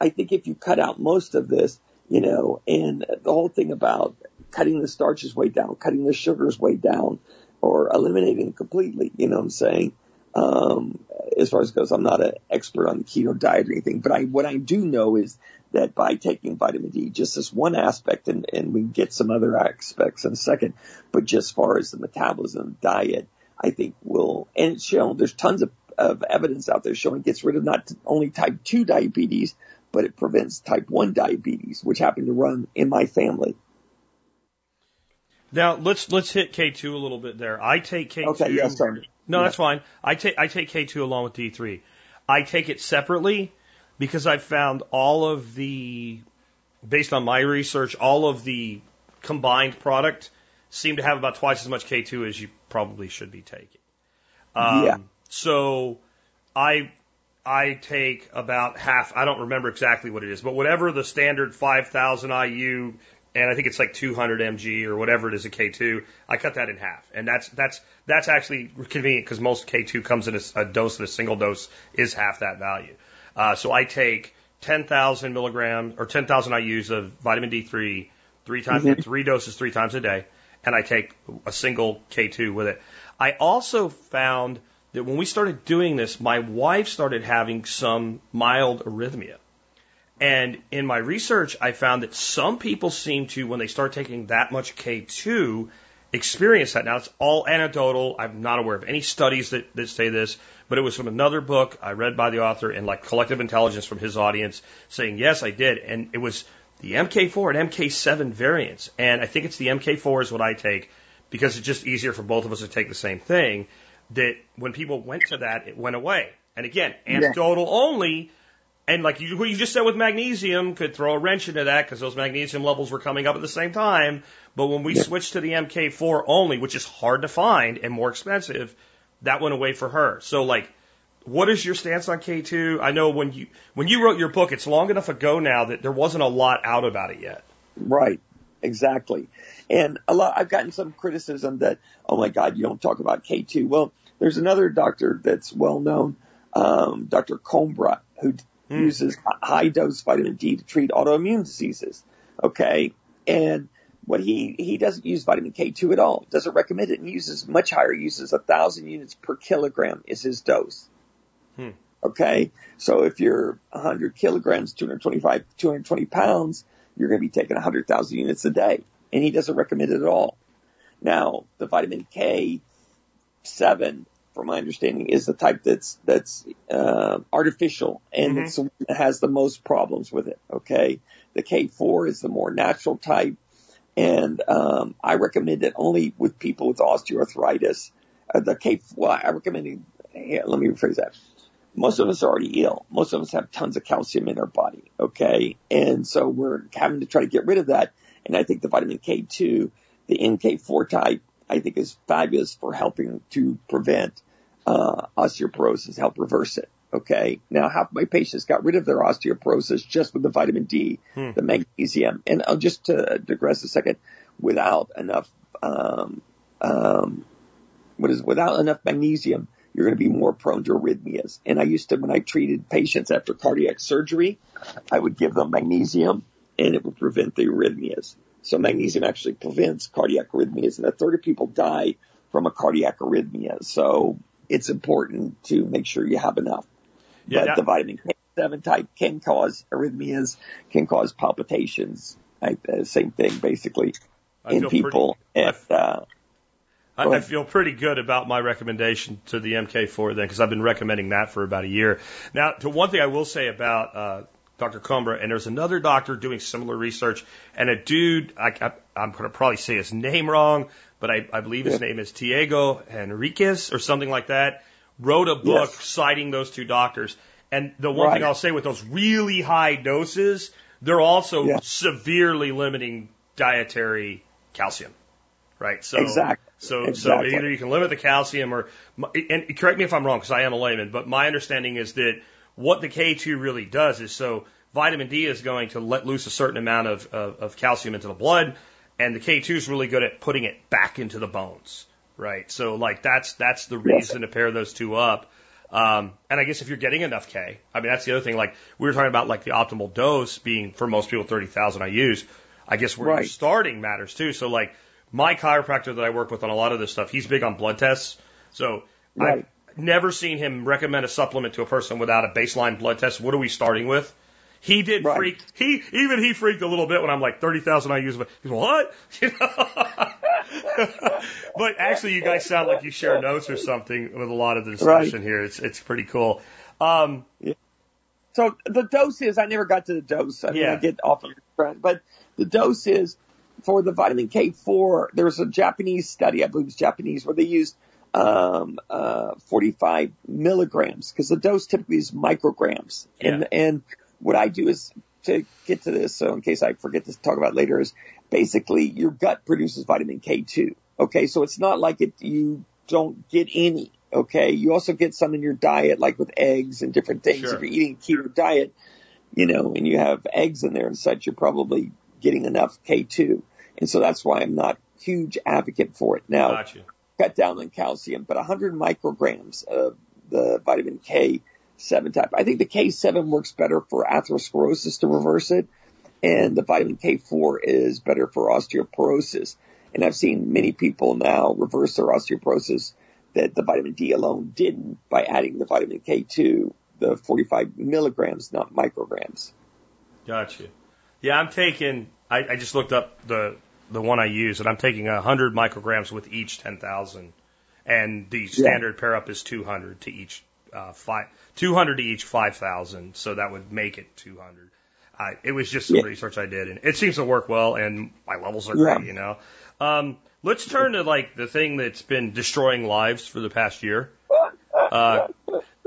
I think if you cut out most of this, you know, and the whole thing about cutting the starches way down, cutting the sugars way down, or eliminating completely, you know what I'm saying? Um, as far as it goes, I'm not an expert on the keto diet or anything, but I, what I do know is that by taking vitamin D, just as one aspect, and, and we get some other aspects in a second, but just as far as the metabolism diet, I think will, and it's shown, there's tons of, of evidence out there showing it gets rid of not only type 2 diabetes, but it prevents type 1 diabetes, which happened to run in my family. Now let's let's hit K two a little bit there. I take K two. Okay, yes, sorry. No, Yeah. that's fine. I take I take K two along with D three. I take it separately because I found all of the, based on my research, all of the combined product seem to have about twice as much K two as you probably should be taking. Um, Yeah. So I I take about half. I don't remember exactly what it is, but whatever the standard 5,000 IU, and I think it's like 200 mg or whatever it is a K2. I cut that in half, and that's that's that's actually convenient because most K2 comes in a, a dose, and a single dose is half that value. Uh, so I take 10,000 milligrams or 10,000 IU's of vitamin D3 three times, three doses three times a day, and I take a single K2 with it. I also found that when we started doing this, my wife started having some mild arrhythmia. And in my research, I found that some people seem to, when they start taking that much K2, experience that. Now, it's all anecdotal. I'm not aware of any studies that, that say this, but it was from another book I read by the author and like collective intelligence from his audience saying, yes, I did. And it was the MK4 and MK7 variants. And I think it's the MK4 is what I take because it's just easier for both of us to take the same thing. That when people went to that, it went away. And again, anecdotal only. And like you, what you just said with magnesium could throw a wrench into that because those magnesium levels were coming up at the same time. But when we switched to the MK4 only, which is hard to find and more expensive, that went away for her. So like, what is your stance on K2? I know when you when you wrote your book, it's long enough ago now that there wasn't a lot out about it yet. Right. Exactly. And a lot, I've gotten some criticism that, oh my God, you don't talk about K2. Well, there's another doctor that's well known, um, Dr. Coimbra, who uses high dose vitamin D to treat autoimmune diseases. Okay. And what he, he doesn't use vitamin K2 at all, doesn't recommend it and uses much higher, uses a thousand units per kilogram is his dose. Hmm. Okay. So if you're 100 kilograms, 225, 220 pounds, you're going to be taking 100,000 units a day. And he doesn't recommend it at all. Now, the vitamin K7, from my understanding, is the type that's, that's, uh, artificial and Mhm. it's the one that has the most problems with it. Okay. The K4 is the more natural type. And, um, I recommend it only with people with osteoarthritis. Uh, the K, well, I recommend it, yeah, let me rephrase that most of us are already ill. Most of us have tons of calcium in our body. Okay. And so we're having to try to get rid of that. And I think the vitamin K2, the MK4 type, I think is fabulous for helping to prevent, uh, osteoporosis, help reverse it. Okay. Now half my patients got rid of their osteoporosis just with the vitamin D, Hmm. the magnesium. And I'll just to digress a second, without enough um, um, what is without enough magnesium, you're going to be more prone to arrhythmias. And I used to, when I treated patients after cardiac surgery, I would give them magnesium and it would prevent the arrhythmias. So magnesium actually prevents cardiac arrhythmias and a third of people die from a cardiac arrhythmia. So it's important to make sure you have enough. Yeah, but that- the vitamin K7 type can cause arrhythmias, can cause palpitations. Right? Uh, same thing basically I in feel pretty- people. and, uh, I, I feel pretty good about my recommendation to the MK4 then, because I've been recommending that for about a year. Now, to one thing I will say about uh, Dr. Coimbra, and there's another doctor doing similar research, and a dude, I, I, I'm going to probably say his name wrong, but I, I believe his Yeah. name is Diego Enriquez or something like that, wrote a book Yes. citing those two doctors. And the one thing I'll say with those really high doses, they're also Yeah. severely limiting dietary calcium. Right. So Exactly. so, Exactly. so either you can limit the calcium or, and correct me if I'm wrong because I am a layman, but my understanding is that what the K2 really does is so vitamin D is going to let loose a certain amount of, of, of calcium into the blood, and the K2 is really good at putting it back into the bones, right? So like that's that's the reason to pair those two up. Um, and I guess if you're getting enough K, I mean that's the other thing. Like we were talking about, like the optimal dose being for most people 30,000 IU's. I guess where you're starting matters too. So like my chiropractor that I work with on a lot of this stuff, he's big on blood tests. So Right. Never seen him recommend a supplement to a person without a baseline blood test. What are we starting with? He did Right. freak. He even he freaked a little bit when I'm like thirty thousand IU's. But he's what? You know? but actually, you guys sound like you share notes or something with a lot of the discussion here. It's it's pretty cool. Um, So the dose is, I never got to the dose. I mean, Yeah. I get off of it, but the dose is for the vitamin K4. There was a Japanese study, I believe it's Japanese, where they used um, uh, 45 milligrams because the dose typically is micrograms. And, and what I do is to get to this, so in case I forget to talk about it later, is basically your gut produces vitamin K2. Okay, so it's not like it you don't get any. Okay, you also get some in your diet, like with eggs and different things. Sure. If you're eating a keto diet, you know, and you have eggs in there and such, you're probably getting enough K2. And so that's why I'm not huge advocate for it. Now, got you. Cut down on calcium, but 100 micrograms of the vitamin K7 type. I think the K7 works better for atherosclerosis to reverse it, and the vitamin K4 is better for osteoporosis. And I've seen many people now reverse their osteoporosis that the vitamin D alone didn't by adding the vitamin K2, the 45 milligrams, not micrograms. Gotcha. Yeah, I'm taking. I, I just looked up the the one I use, and I'm taking 100 micrograms with each 10,000, and the standard pair up is 200 to each uh, five 200 to each 5,000, so that would make it 200. I, it was just some Yeah. research I did, and it seems to work well, and my levels are Yeah. great, you know. Um, let's turn to like the thing that's been destroying lives for the past year. Uh,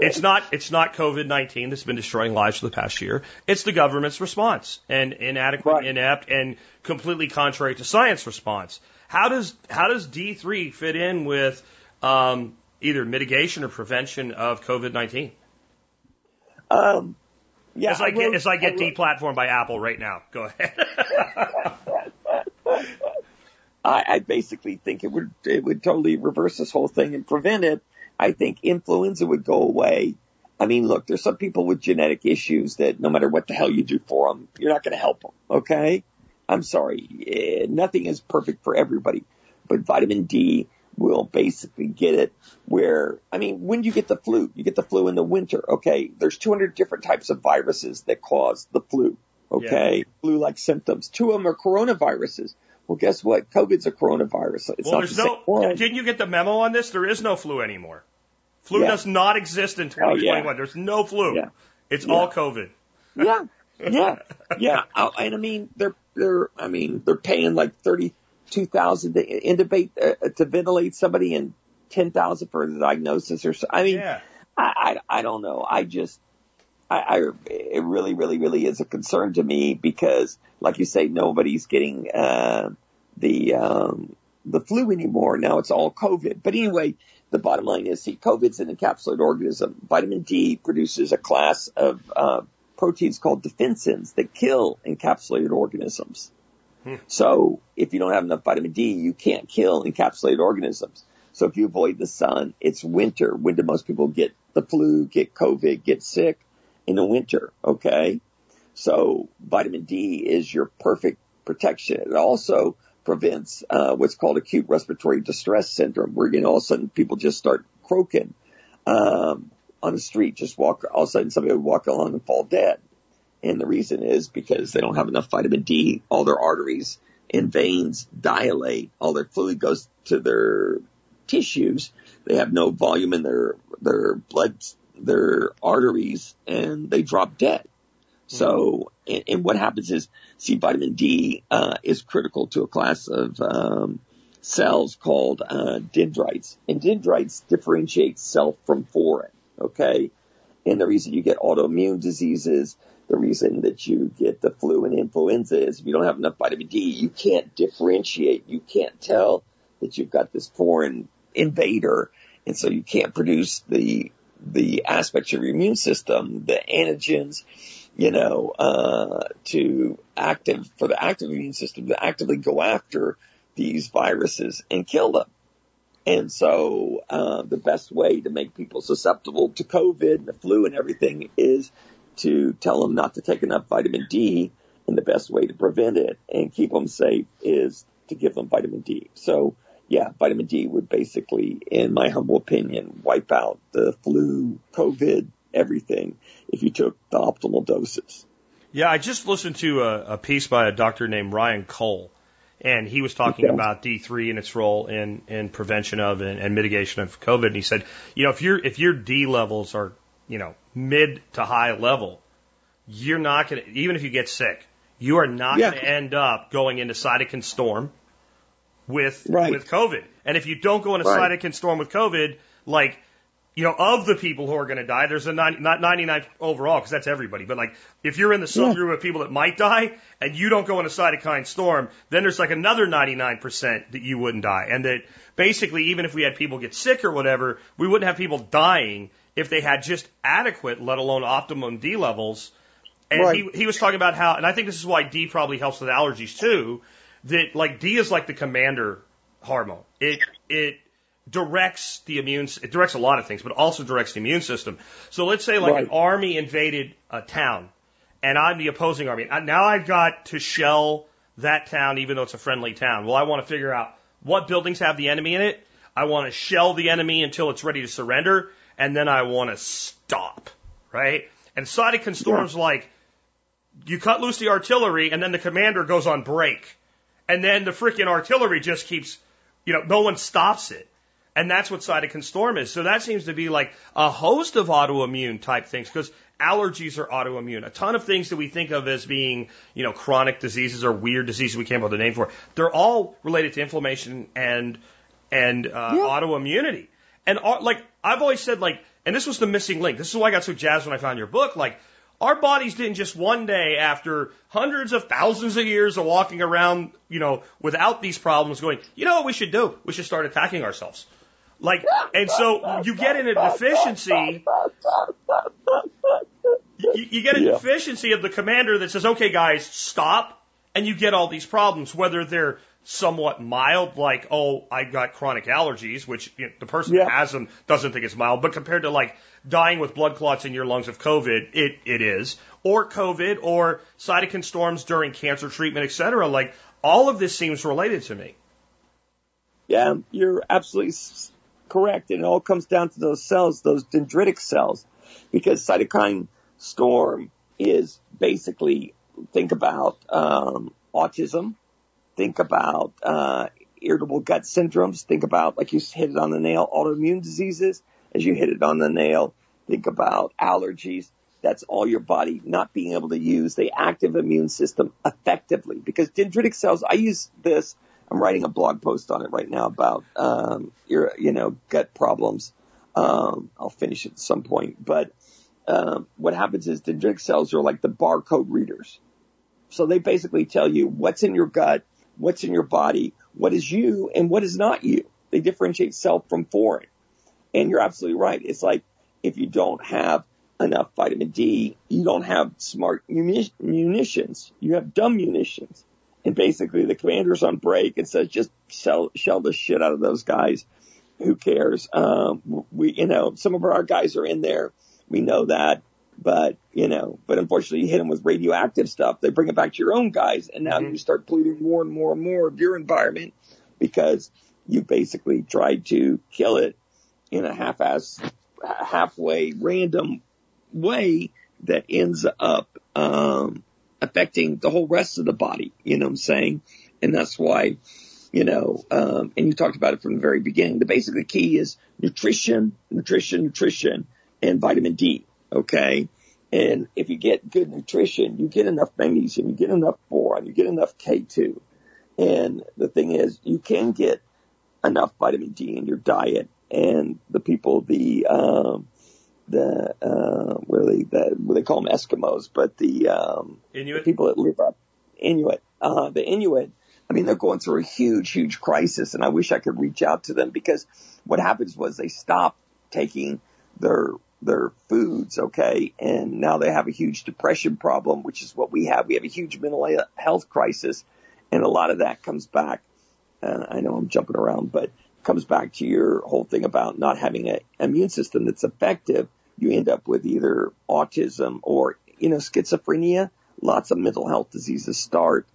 it's not it's not COVID nineteen that's been destroying lives for the past year. It's the government's response and inadequate, Right. inept, and completely contrary to science response. How does how does D three fit in with um, either mitigation or prevention of COVID nineteen? Um, yeah, as I, get as I get deplatformed by Apple right now. Go ahead. I, I basically think it would it would totally reverse this whole thing and prevent it. I think influenza would go away. I mean, look, there's some people with genetic issues that no matter what the hell you do for them, you're not going to help them. Okay, I'm sorry, eh, nothing is perfect for everybody, but vitamin D will basically get it where, I mean, when do you get the flu? You get the flu in the winter, okay? There's 200 different types of viruses that cause the flu, okay? Flu-like symptoms. Two of them are coronaviruses. Well, guess what? COVID's a coronavirus. It's well, not there's the no. Didn't you get the memo on this? There is no flu anymore. Flu Yeah. does not exist in Oh, yeah. 2021. There's no flu. Yeah. It's all COVID. yeah, yeah, yeah. Oh, and I mean, they're they're I mean they're paying like thirty two thousand to intubate uh, to ventilate somebody and ten thousand for the diagnosis or so. I mean. I, I I don't know. I just I, I it really really really is a concern to me because like you say nobody's getting uh, the um, the flu anymore. Now it's all COVID. But anyway, the bottom line is see COVID's an encapsulated organism. Vitamin D produces a class of uh, proteins called defensins that kill encapsulated organisms. So if you don't have enough vitamin D, you can't kill encapsulated organisms. So if you avoid the sun, it's winter. When do most people get the flu, get COVID, get sick? In the winter, okay? So vitamin D is your perfect protection. It also prevents uh, what's called acute respiratory distress syndrome, where you know all of a sudden people just start croaking um, on the street, just walk. All of a sudden, somebody would walk along and fall dead, and the reason is because they don't have enough vitamin D. All their arteries and veins dilate. All their fluid goes to their tissues. They have no volume in their their blood, their arteries, and they drop dead. So, and, and what happens is, see, vitamin D uh, is critical to a class of um, cells called uh, dendrites, and dendrites differentiate self from foreign. Okay, and the reason you get autoimmune diseases, the reason that you get the flu and influenza is if you don't have enough vitamin D, you can't differentiate. You can't tell that you've got this foreign invader, and so you can't produce the the aspects of your immune system, the antigens, you know, uh, to active for the active immune system to actively go after these viruses and kill them. And so, uh, the best way to make people susceptible to COVID and the flu and everything is to tell them not to take enough vitamin D. And the best way to prevent it and keep them safe is to give them vitamin D. So, yeah, vitamin D would basically, in my humble opinion, wipe out the flu, COVID, everything if you took the optimal doses. Yeah, I just listened to a, a piece by a doctor named Ryan Cole, and he was talking Okay. about D3 and its role in, in prevention of and, and mitigation of COVID. And he said, you know, if your if your D levels are, you know, mid to high level, you're not going to, even if you get sick, you are not Yeah. going to end up going into cytokine storm with Right. with COVID. And if you don't go into Right. cytokine storm with COVID, like you know, of the people who are going to die, there's a 90, not 99 overall because that's everybody. But like, if you're in the subgroup of people that might die and you don't go in a cytokine storm, then there's like another 99% that you wouldn't die. And that basically, even if we had people get sick or whatever, we wouldn't have people dying if they had just adequate, let alone optimum D levels. And Right. he, he was talking about how, and I think this is why D probably helps with allergies too, that like D is like the commander hormone. It, it, directs the immune, it directs a lot of things, but also directs the immune system. So let's say like an army invaded a town and I'm the opposing army. Now I've got to shell that town even though it's a friendly town. Well, I want to figure out what buildings have the enemy in it. I want to shell the enemy until it's ready to surrender and then I want to stop, right? And cytokine storms like you cut loose the artillery and then the commander goes on break. And then the freaking artillery just keeps, you know, no one stops it. And that's what cytokine storm is. So that seems to be like a host of autoimmune type things because allergies are autoimmune. A ton of things that we think of as being, you know, chronic diseases or weird diseases we can't with a name for, they're all related to inflammation and, and, uh, autoimmunity. And uh, like, I've always said like, and this was the missing link. This is why I got so jazzed when I found your book. Like, our bodies didn't just one day after hundreds of thousands of years of walking around, you know, without these problems going, you know what we should do? We should start attacking ourselves. Like, and so you get in a deficiency. You, you get a Yeah. deficiency of the commander that says, okay, guys, stop. And you get all these problems, whether they're somewhat mild, like, oh, I got chronic allergies, which you know, the person Yeah. has them doesn't think it's mild, but compared to like dying with blood clots in your lungs of COVID, it, it is. Or COVID, or cytokine storms during cancer treatment, et cetera. Like, all of this seems related to me. Yeah, you're absolutely correct. And it all comes down to those cells, those dendritic cells, because cytokine storm is basically think about um, autism, think about uh, irritable gut syndromes, think about like you hit it on the nail, autoimmune diseases. As you hit it on the nail, think about allergies. That's all your body not being able to use the active immune system effectively because dendritic cells. I use this. I'm writing a blog post on it right now about um, your, you know, gut problems. Um, I'll finish at some point, but um, what happens is dendritic cells are like the barcode readers. So they basically tell you what's in your gut, what's in your body, what is you, and what is not you. They differentiate self from foreign. And you're absolutely right. It's like if you don't have enough vitamin D, you don't have smart muni- munitions. You have dumb munitions. And basically the commander's on break and says, just shell, shell the shit out of those guys. Who cares? Um, we, you know, some of our guys are in there. We know that. But, you know, but unfortunately you hit them with radioactive stuff. They bring it back to your own guys. And now Mhm. you start polluting more and more and more of your environment because you basically tried to kill it in a half-ass, halfway random way that ends up, um, affecting the whole rest of the body. You know what I'm saying? And that's why, you know, um, and you talked about it from the very beginning. The basic the key is nutrition, nutrition, nutrition, and vitamin D. Okay. And if you get good nutrition, you get enough magnesium, you get enough boron, you get enough K2. And the thing is, you can get enough vitamin D in your diet. And the people, the, um, the, uh, really, the, what they call them Eskimos, but the, um, the Inuit. people that live up Inuit, uh, the Inuit, I mean, they're going through a huge, huge crisis and I wish I could reach out to them because what happens was they stopped taking their, their foods, okay, and now they have a huge depression problem, which is what we have. We have a huge mental health crisis and a lot of that comes back. Uh, I know I'm jumping around, but comes back to your whole thing about not having an immune system that's effective. You end up with either autism or, you know, schizophrenia. Lots of mental health diseases start.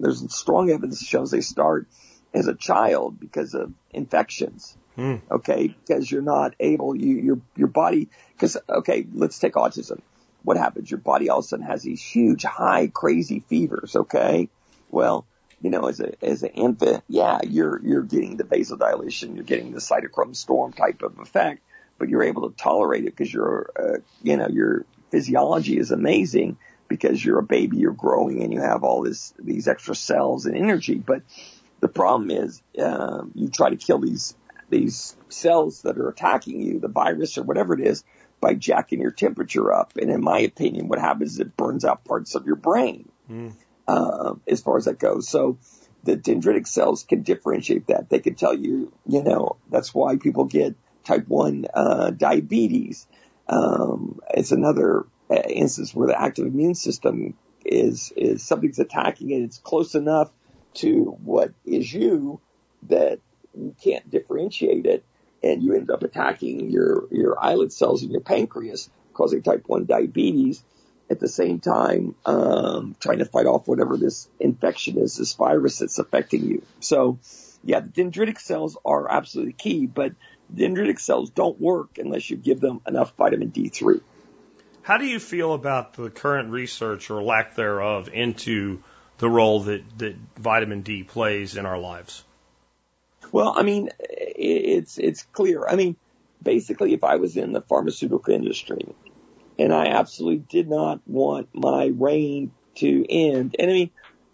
There's strong evidence shows they start as a child because of infections. Hmm. Okay. Because you're not able, you, your, your body, cause, okay, let's take autism. What happens? Your body all of a sudden has these huge, high, crazy fevers. Okay. Well, you know, as a as an infant, yeah, you're you're getting the vasodilation, you're getting the cytokine storm type of effect, but you're able to tolerate it because your uh, you know your physiology is amazing because you're a baby, you're growing, and you have all this these extra cells and energy. But the problem is, um, you try to kill these these cells that are attacking you, the virus or whatever it is, by jacking your temperature up. And in my opinion, what happens is it burns out parts of your brain uh, as far as that goes. So the dendritic cells can differentiate that. They can tell you, you know, that's why people get type 1 uh, diabetes. Um, it's another uh, instance where the active immune system is, is something's attacking it. It's close enough to what is you that you can't differentiate it and you end up attacking your, your islet cells in your pancreas, causing type 1 diabetes at the same time um, trying to fight off whatever this infection is, this virus that's affecting you. So, yeah, the dendritic cells are absolutely key, but dendritic cells don't work unless you give them enough vitamin D3. How do you feel about the current research or lack thereof into the role that, that vitamin D plays in our lives? Well, I mean, it's it's clear. I mean, basically, if I was in the pharmaceutical industry and I absolutely did not want my reign to end, and I mean,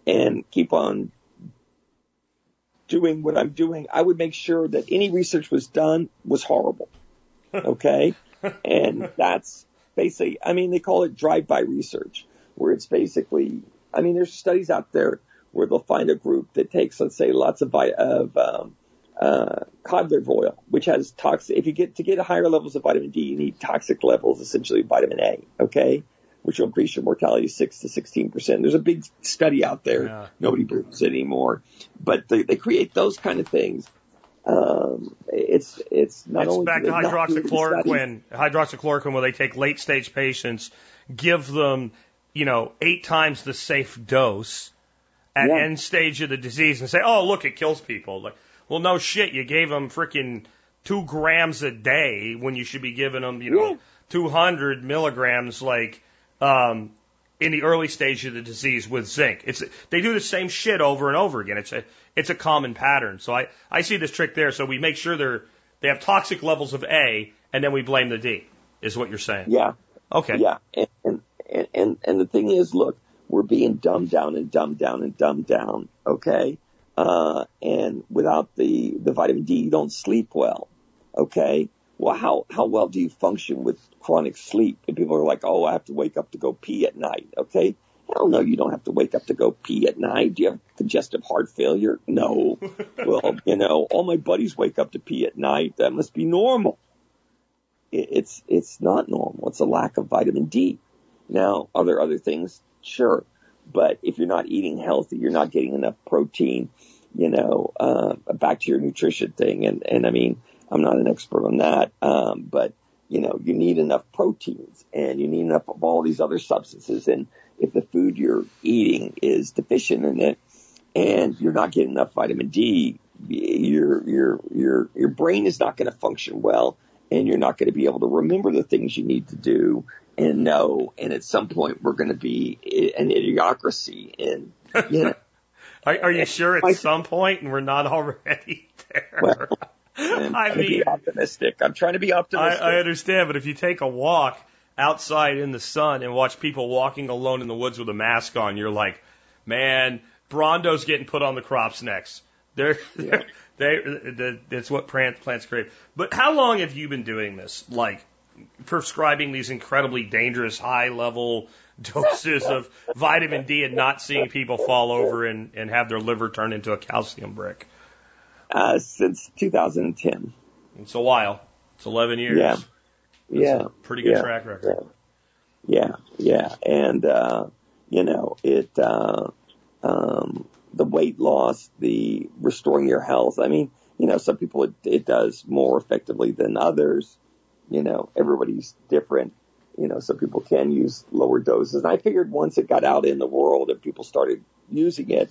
and keep on doing what I'm doing, I would make sure that any research was done was horrible. Okay, and that's basically. I mean, they call it drive-by research, where it's basically. I mean, there's studies out there where they'll find a group that takes, let's say, lots of, of um, uh, cod liver oil, which has toxic. If you get to get higher levels of vitamin D, you need toxic levels, essentially vitamin A. Okay, which will increase your mortality six to sixteen percent. There's a big study out there. Yeah. Nobody believes it anymore, but they, they create those kind of things. Um, it's it's not it's only back to not do the studies- hydroxychloroquine. Hydroxychloroquine, where they take late stage patients, give them, you know, eight times the safe dose at Yeah. end stage of the disease, and say, "Oh, look, it kills people." Like, well, no shit, you gave them freaking two grams a day when you should be giving them, you know, Yeah. 200 milligrams, like, um, in the early stage of the disease with zinc. It's they do the same shit over and over again. It's a it's a common pattern. So I I see this trick there. So we make sure they're they have toxic levels of A, and then we blame the D. Is what you're saying? Yeah, Okay. Yeah, and, and and and and the thing is, look, we're being dumbed down and dumbed down and dumbed down. Okay, uh, and without the the vitamin D, you don't sleep well. Okay, well, how how well do you function with chronic sleep? And people are like, oh, I have to wake up to go pee at night. Okay, hell no, you don't have to wake up to go pee at night. Do you have congestive heart failure? No. well, you know, all my buddies wake up to pee at night. That must be normal it's it's not normal. It's a lack of vitamin D. Now, are there other things? Sure, But if you're not eating healthy, you're not getting enough protein, you know, uh, back to your nutrition thing. And, and I mean, I'm not an expert on that. Um, but you know, you need enough proteins and you need enough of all these other substances. And if the food you're eating is deficient in it and you're not getting enough vitamin D, your, your, your, your brain is not going to function well and you're not going to be able to remember the things you need to do and know. And at some point we're going to be an idiocracy and, you know, are, are you sure at some point and we're not already there? Well, I'm I trying to be mean- optimistic. I'm trying to be optimistic. I understand, but if you take a walk outside in the sun and watch people walking alone in the woods with a mask on, you're like, man, Brawndo's getting put on the crops next. They're, Yeah. They, that's what plant, plants crave. But how long have you been doing this? Like prescribing these incredibly dangerous high level doses of vitamin D and not seeing people fall over and, and have their liver turn into a calcium brick. uh, since 2010. It's a while. It's 11 years. Yeah. That's Yeah. pretty good yeah, track record. Yeah. Yeah. And, uh, you know, it, uh, um, the weight loss, the restoring your health. I mean, you know, some people it, it does more effectively than others. You know, everybody's different. You know, some people can use lower doses. And I figured once it got out in the world and people started using it,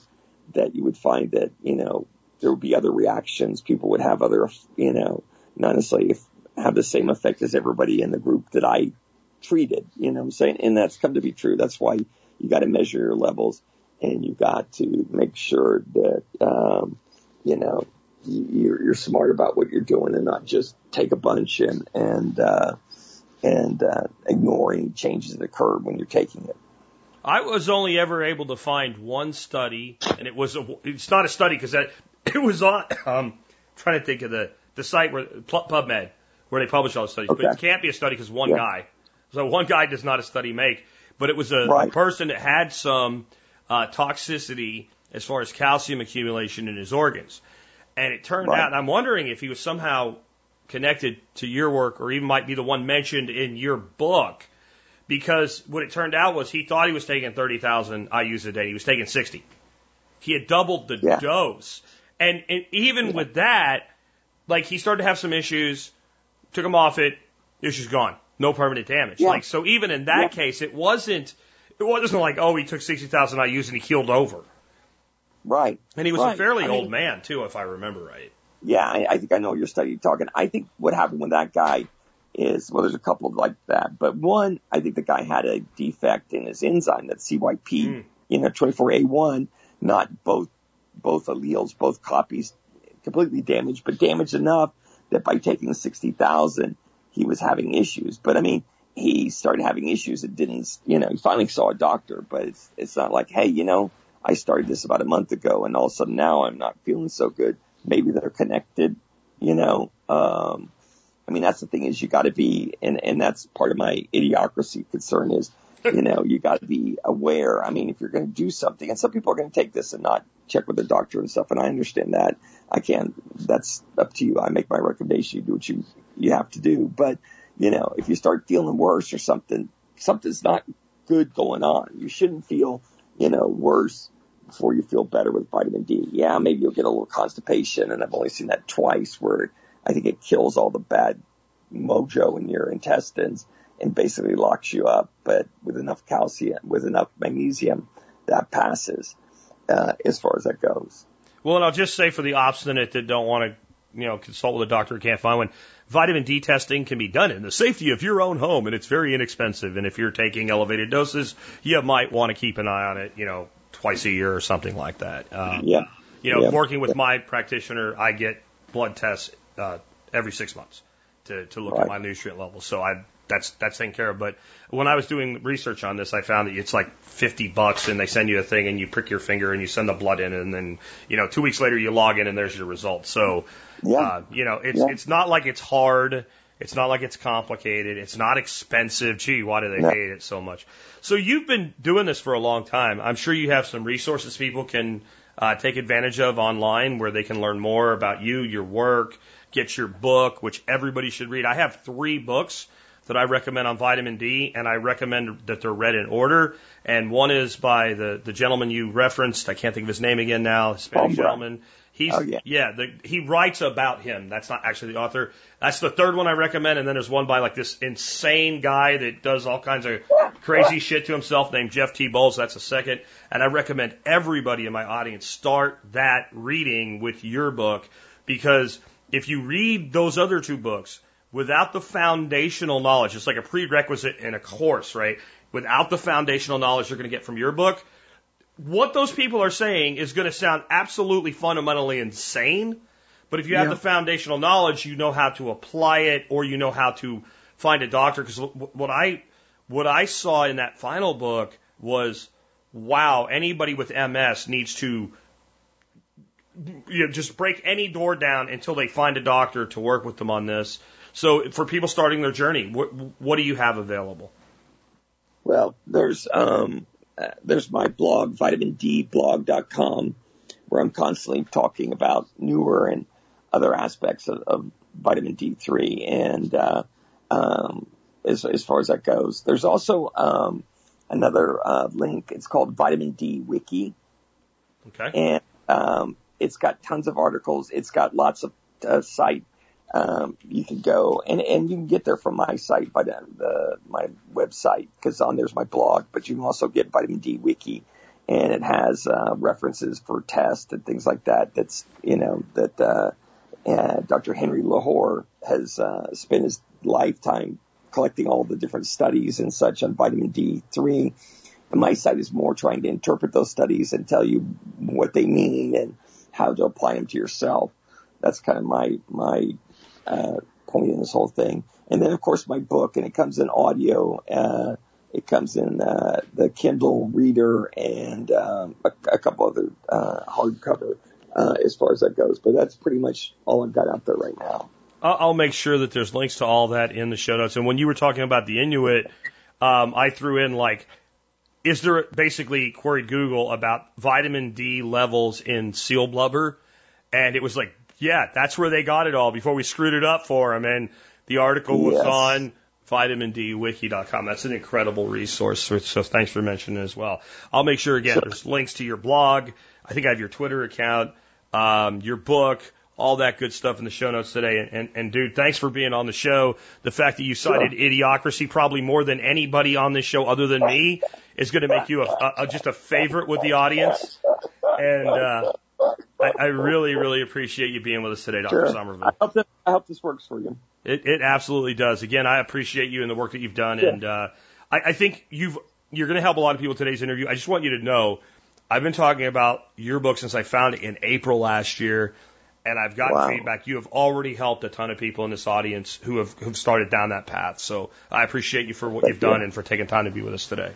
that you would find that, you know, there would be other reactions. People would have other, you know, not necessarily have the same effect as everybody in the group that I treated. You know what I'm saying? And that's come to be true. That's why you got to measure your levels and you got to make sure that, um, you know, you- you're, you're smart about what you're doing and not just take a bunch and, and, uh, and, uh, ignoring changes that occur when you're taking it. I was only ever able to find one study, and it was a, it's not a study because that it was on. Um, trying to think of the the site where PubMed where they publish all the studies, but it can't be a study because one Yeah. guy. So one guy does not a study make, but it was a, a Right. person that had some uh, toxicity as far as calcium accumulation in his organs, and it turned Right. out. And I'm wondering if he was somehow connected to your work, or even might be the one mentioned in your book because what it turned out was he thought he was taking 30,000 IUs a day. He was taking 60. He had doubled the Yeah. dose. And, and even with that, like he started to have some issues, took him off it, issues gone. No permanent damage. Yeah. Like, so even in that Yeah. case, it wasn't, it wasn't like, oh, he took 60,000 IUs and he keeled over. Right. And he was a fairly I old mean- man too, if I remember right. Yeah, I, I think I know your study you're talking. I think what happened with that guy is, well, there's a couple like that, but one, I think the guy had a defect in his enzyme, that CYP, Mm. you know, 24A1, not both, both alleles, both copies completely damaged, but damaged enough that by taking 60,000, he was having issues. But I mean, he started having issues that didn't, you know, he finally saw a doctor, but it's, it's not like, hey, you know, I started this about a month ago and all of a sudden now I'm not feeling so good. Maybe they're connected, you know, um, I mean, that's the thing is you got to be, and, and that's part of my idiocracy concern is, you know, you got to be aware. I mean, if you're going to do something, and some people are going to take this and not check with the doctor and stuff, and I understand that. I can't. That's up to you. I make my recommendation. You do what you you have to do. But you know, if you start feeling worse or something, something's not good going on. You shouldn't feel, you know, worse before you feel better with vitamin D. Yeah, maybe you'll get a little constipation, and I've only seen that twice where I think it kills all the bad mojo in your intestines and basically locks you up. But with enough calcium, with enough magnesium, that passes uh, as far as that goes. Well, and I'll just say for the obstinate that don't want to, you know, consult with a doctor who can't find one, vitamin D testing can be done in the safety of your own home, and it's very inexpensive. And if you're taking elevated doses, you might want to keep an eye on it, you know, twice a year or something like that. Um, Yeah. You know, Yeah. working with my practitioner, I get blood tests uh, every six months to, to look at my nutrient levels. So I that's that's taken care of. But when I was doing research on this, I found that it's like fifty bucks, and they send you a thing, and you prick your finger, and you send the blood in, and then you know two weeks later you log in, and there's your results. So Yeah. uh, you know it's Yeah. it's not like it's hard. It's not like it's complicated. It's not expensive. Gee, why do they No. hate it so much? So you've been doing this for a long time. I'm sure you have some resources people can uh, take advantage of online where they can learn more about you, your work, get your book, which everybody should read. I have three books that I recommend on vitamin D, and I recommend that they're read in order. And one is by the, the gentleman you referenced. I can't think of his name again now. Hispanic gentleman. He's Oh, yeah. yeah, the, he writes about him. That's not actually the author. That's the third one I recommend. And then there's one by like this insane guy that does all kinds of crazy shit to himself named Jeff T. Bowles. That's the second. And I recommend everybody in my audience start that reading with your book because if you read those other two books without the foundational knowledge, it's like a prerequisite in a course, right? Without the foundational knowledge you're going to get from your book, what those people are saying is going to sound absolutely fundamentally insane. But if you have Yeah. the foundational knowledge, you know how to apply it or you know how to find a doctor. Because what I, what I saw in that final book was, wow, anybody with MS needs to you know, just break any door down until they find a doctor to work with them on this. So for people starting their journey, what, what do you have available? Well, there's um, uh, there's my blog, vitamindblog.com, where I'm constantly talking about newer and other aspects of, of vitamin D3. And uh, um, as, as far as that goes, there's also um, another uh, link. It's called Vitamin D Wiki, Okay. and um, it's got tons of articles. It's got lots of uh, site. Um, you can go and, and you can get there from my site by the, the my website because on there's my blog, but you can also get Vitamin D Wiki, and it has uh, references for tests and things like that. That's you know that uh, uh, Dr. Henry Lahore has uh, spent his lifetime collecting all the different studies and such on vitamin D3. And my site is more trying to interpret those studies and tell you what they mean and how to apply them to yourself. That's kind of my my uh, point in this whole thing. And then of course my book, and it comes in audio. Uh, it comes in uh, the Kindle Reader and um, a, a couple other uh, hardcover uh, as far as that goes. But that's pretty much all I've got out there right now. I'll I'll make sure that there's links to all that in the show notes. And when you were talking about the Inuit, um, I threw in like, is there basically queried Google about vitamin D levels in seal blubber? And it was like, yeah, that's where they got it all before we screwed it up for them. And the article was Yes. on vitamindwiki.com. That's an incredible resource. So, thanks for mentioning it as well. I'll make sure again, there's links to your blog. I think I have your Twitter account, um, your book, all that good stuff in the show notes today. And, and, and dude, thanks for being on the show. The fact that you cited idiocracy probably more than anybody on this show other than me is going to make you a, a, a- just a favorite with the audience. And, uh, I, I really, really appreciate you being with us today, Dr. Sure. Somerville. I hope, that, I hope this works for you. It, it absolutely does. Again, I appreciate you and the work that you've done, Yeah. and uh, I, I think you've you're going to help a lot of people in today's interview. I just want you to know, I've been talking about your book since I found it in April last year, and I've gotten Wow. feedback. You have already helped a ton of people in this audience who have who've started down that path. So I appreciate you for what Thank you've you. done and for taking time to be with us today.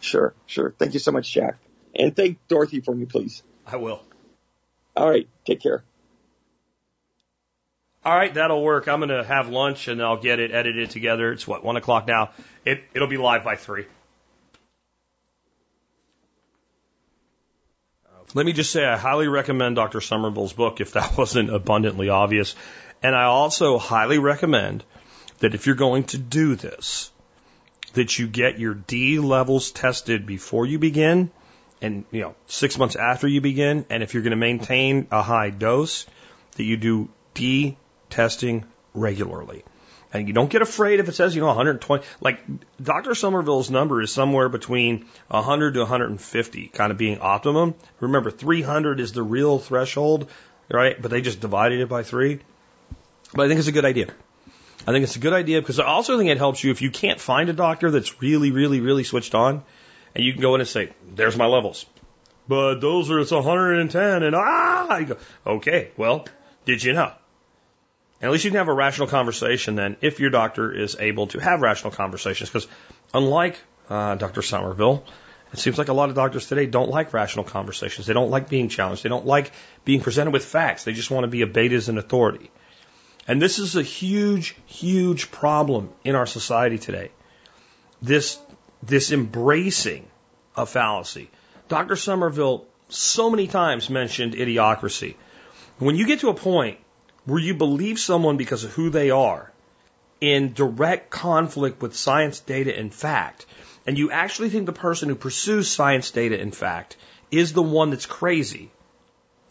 Sure, sure. Thank you so much, Jack. And thank Dorothy for me, please. I will. All right. Take care. All right, that'll work. I'm going to have lunch and I'll get it edited together. It's what one o'clock now. It it'll be live by three. Let me just say I highly recommend Dr. Somerville's book if that wasn't abundantly obvious. And I also highly recommend that if you're going to do this, that you get your D levels tested before you begin and, you know, six months after you begin. And if you're going to maintain a high dose, that you do D testing regularly. And you don't get afraid if it says, you know, 120. Like Dr. Somerville's number is somewhere between 100 to 150, kind of being optimum. Remember, 300 is the real threshold, right? But they just divided it by three. But I think it's a good idea. I think it's a good idea because I also think it helps you if you can't find a doctor that's really, really, really switched on, and you can go in and say, "There's my levels," but those are it's 110, and ah, you go, okay, well, did you know? And at least you can have a rational conversation then if your doctor is able to have rational conversations. Because unlike uh, Dr. Somerville, it seems like a lot of doctors today don't like rational conversations. They don't like being challenged. They don't like being presented with facts. They just want to be obeyed as an authority. And this is a huge, huge problem in our society today. This, this embracing of fallacy. Dr. Somerville so many times mentioned idiocracy. When you get to a point where you believe someone because of who they are, in direct conflict with science, data, and fact, and you actually think the person who pursues science, data, and fact is the one that's crazy,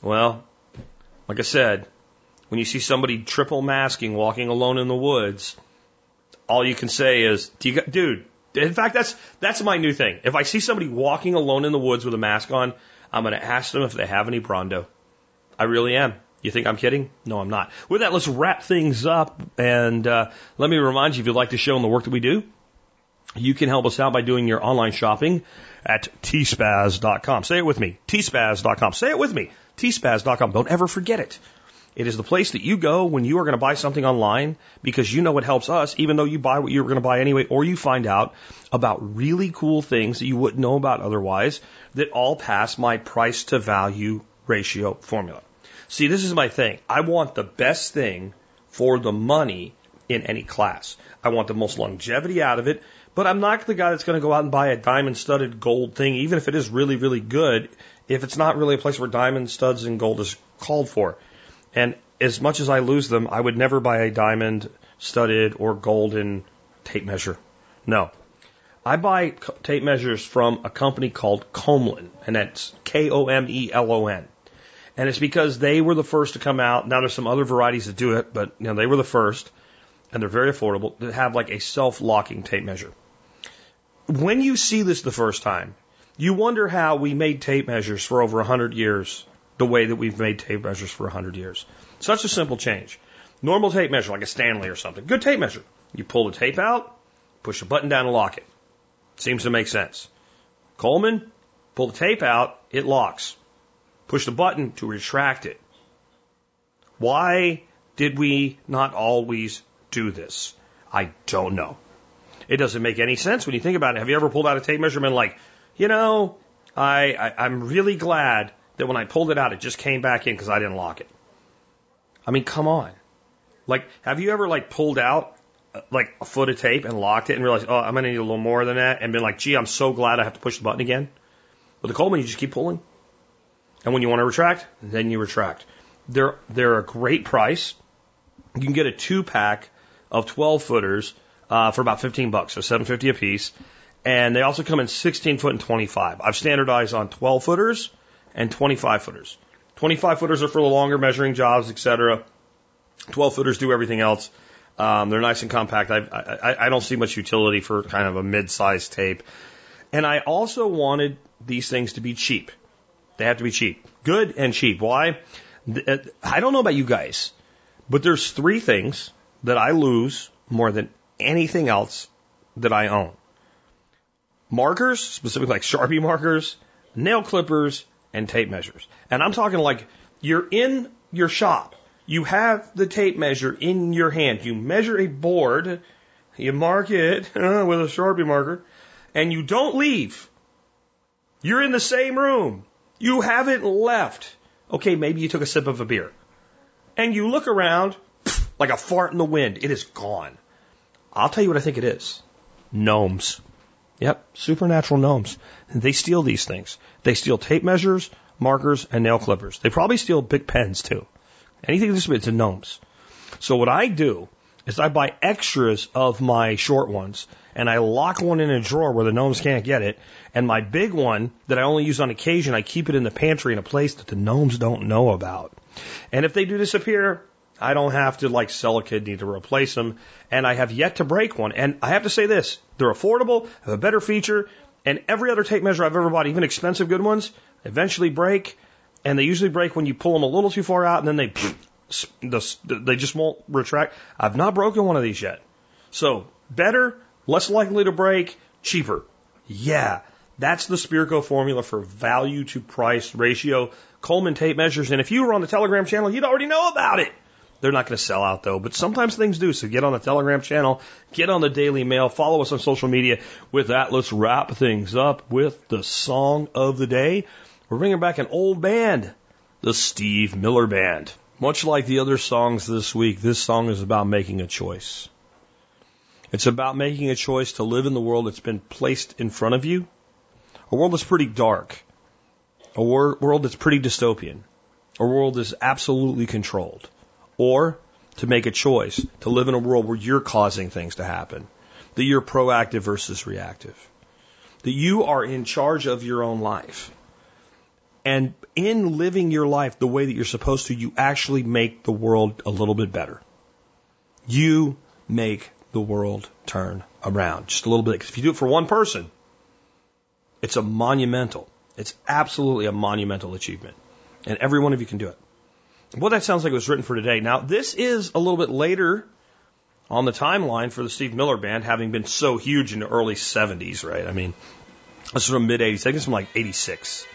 well, like I said, when you see somebody triple masking walking alone in the woods, all you can say is, dude, in fact, that's, that's my new thing. If I see somebody walking alone in the woods with a mask on, I'm going to ask them if they have any Brawndo. I really am. You think I'm kidding? No, I'm not. With that, let's wrap things up. And uh, let me remind you if you'd like to show in the work that we do, you can help us out by doing your online shopping at tspaz.com. Say it with me. tspaz.com. Say it with me. tspaz.com. Don't ever forget it. It is the place that you go when you are going to buy something online because you know it helps us, even though you buy what you were going to buy anyway, or you find out about really cool things that you wouldn't know about otherwise that all pass my price to value ratio formula. See, this is my thing. I want the best thing for the money in any class. I want the most longevity out of it, but I'm not the guy that's going to go out and buy a diamond studded gold thing, even if it is really, really good, if it's not really a place where diamond studs and gold is called for. And as much as I lose them, I would never buy a diamond studded or golden tape measure. No. I buy tape measures from a company called Komelon, and that's K O M E L O N. And it's because they were the first to come out. Now there's some other varieties that do it, but you know, they were the first, and they're very affordable, to have like a self-locking tape measure. When you see this the first time, you wonder how we made tape measures for over 100 years the way that we've made tape measures for 100 years. Such a simple change. Normal tape measure, like a Stanley or something. Good tape measure. You pull the tape out, push a button down to lock it. Seems to make sense. Komelon, pull the tape out, it locks. Push the button to retract it. Why did we not always do this? I don't know. It doesn't make any sense when you think about it. Have you ever pulled out a tape measure and been like, you know, I, I I'm really glad that when I pulled it out, it just came back in because I didn't lock it. I mean, come on. Like, have you ever like pulled out uh, like a foot of tape and locked it and realized, oh, I'm gonna need a little more than that, and been like, gee, I'm so glad I have to push the button again. With the Komelon, you just keep pulling, and when you want to retract, then you retract. They're they're a great price. You can get a two pack of 12 footers uh, for about 15 bucks, so 750 a piece. And they also come in 16 foot and 25. I've standardized on 12 footers and 25 footers. 25 footers are for the longer measuring jobs, etc. 12 footers do everything else. Um, they're nice and compact. I, I, I don't see much utility for kind of a mid-sized tape. And I also wanted these things to be cheap. They have to be cheap. Good and cheap. Why? Uh, I don't know about you guys, but there's three things that I lose more than anything else that I own. Markers, specifically like Sharpie markers, nail clippers, and tape measures. And I'm talking like you're in your shop. You have the tape measure in your hand. You measure a board, you mark it with a Sharpie marker, and you don't leave. You're in the same room. You haven't left. Okay, maybe you took a sip of a beer. And you look around like a fart in the wind. It is gone. I'll tell you what I think it is. Gnomes. Yep, supernatural gnomes. They steal these things. They steal tape measures, markers, and nail clippers. They probably steal big pens too. Anything this it's a gnomes. So what I do is I buy extras of my short ones and I lock one in a drawer where the gnomes can't get it. And my big one that I only use on occasion, I keep it in the pantry in a place that the gnomes don't know about. And if they do disappear, I don't have to like sell a kidney to replace them. And I have yet to break one. And I have to say this, they're affordable, have a better feature, and every other tape measure I've ever bought, even expensive good ones, eventually break. And they usually break when you pull them a little too far out and then they, they just won't retract. I've not broken one of these yet. So better, less likely to break, cheaper. Yeah. That's the Spirko formula for value to price ratio. Komelon tape measures. And if you were on the Telegram channel, you'd already know about it. They're not going to sell out though, but sometimes things do. So get on the Telegram channel, get on the Daily Mail, follow us on social media. With that, let's wrap things up with the song of the day. We're bringing back an old band, the Steve Miller Band. Much like the other songs this week, this song is about making a choice. It's about making a choice to live in the world that's been placed in front of you, a world that's pretty dark, a wor- world that's pretty dystopian, a world that's absolutely controlled or to make a choice to live in a world where you're causing things to happen, that you're proactive versus reactive, that you are in charge of your own life. And in living your life the way that you're supposed to, you actually make the world a little bit better. You make the world turn around just a little bit. Because if you do it for one person, it's a monumental, it's absolutely a monumental achievement. And every one of you can do it. Well, that sounds like it was written for today. Now, this is a little bit later on the timeline for the Steve Miller Band, having been so huge in the early 70s, right? I mean, this is from mid 80s. I think it's from like 86.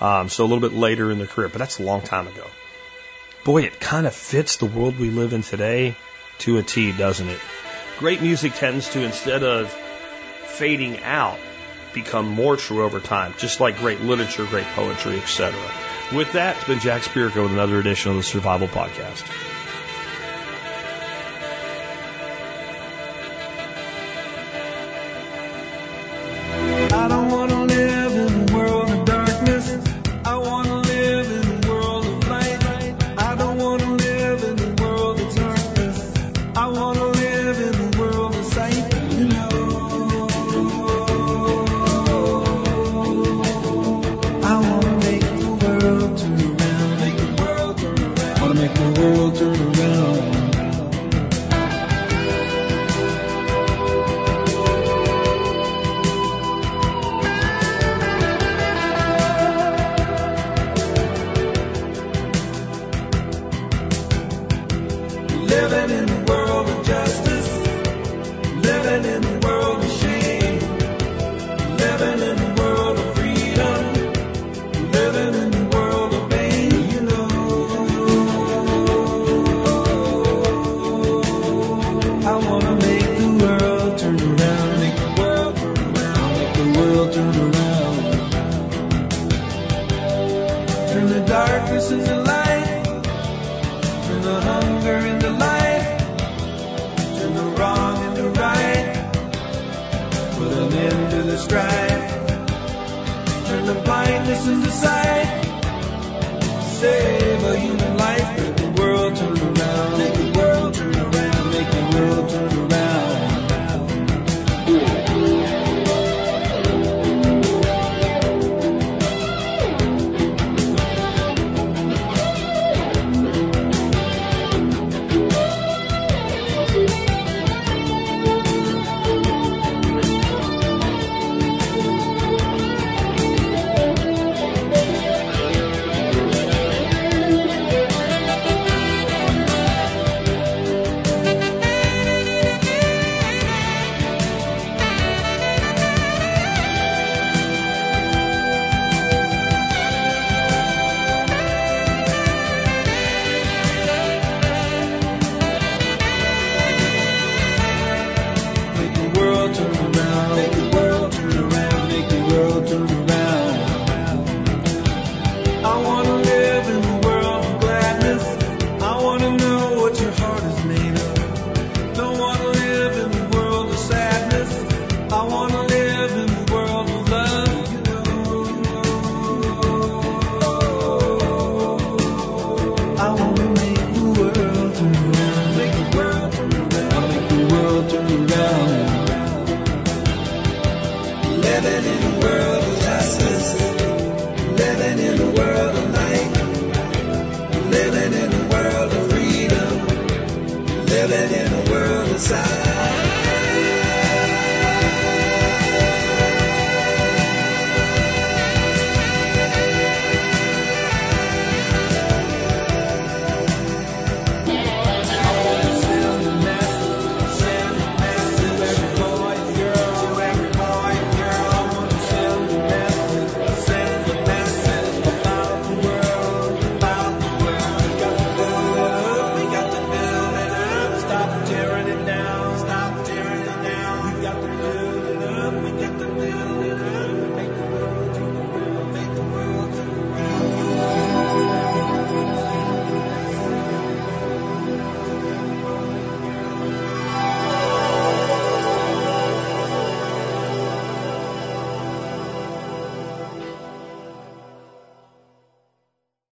Um, so a little bit later in their career, but that's a long time ago. Boy, it kind of fits the world we live in today to a T, doesn't it? Great music tends to, instead of fading out, become more true over time, just like great literature, great poetry, etc. With that, it's been Jack Spirko with another edition of the Survival Podcast.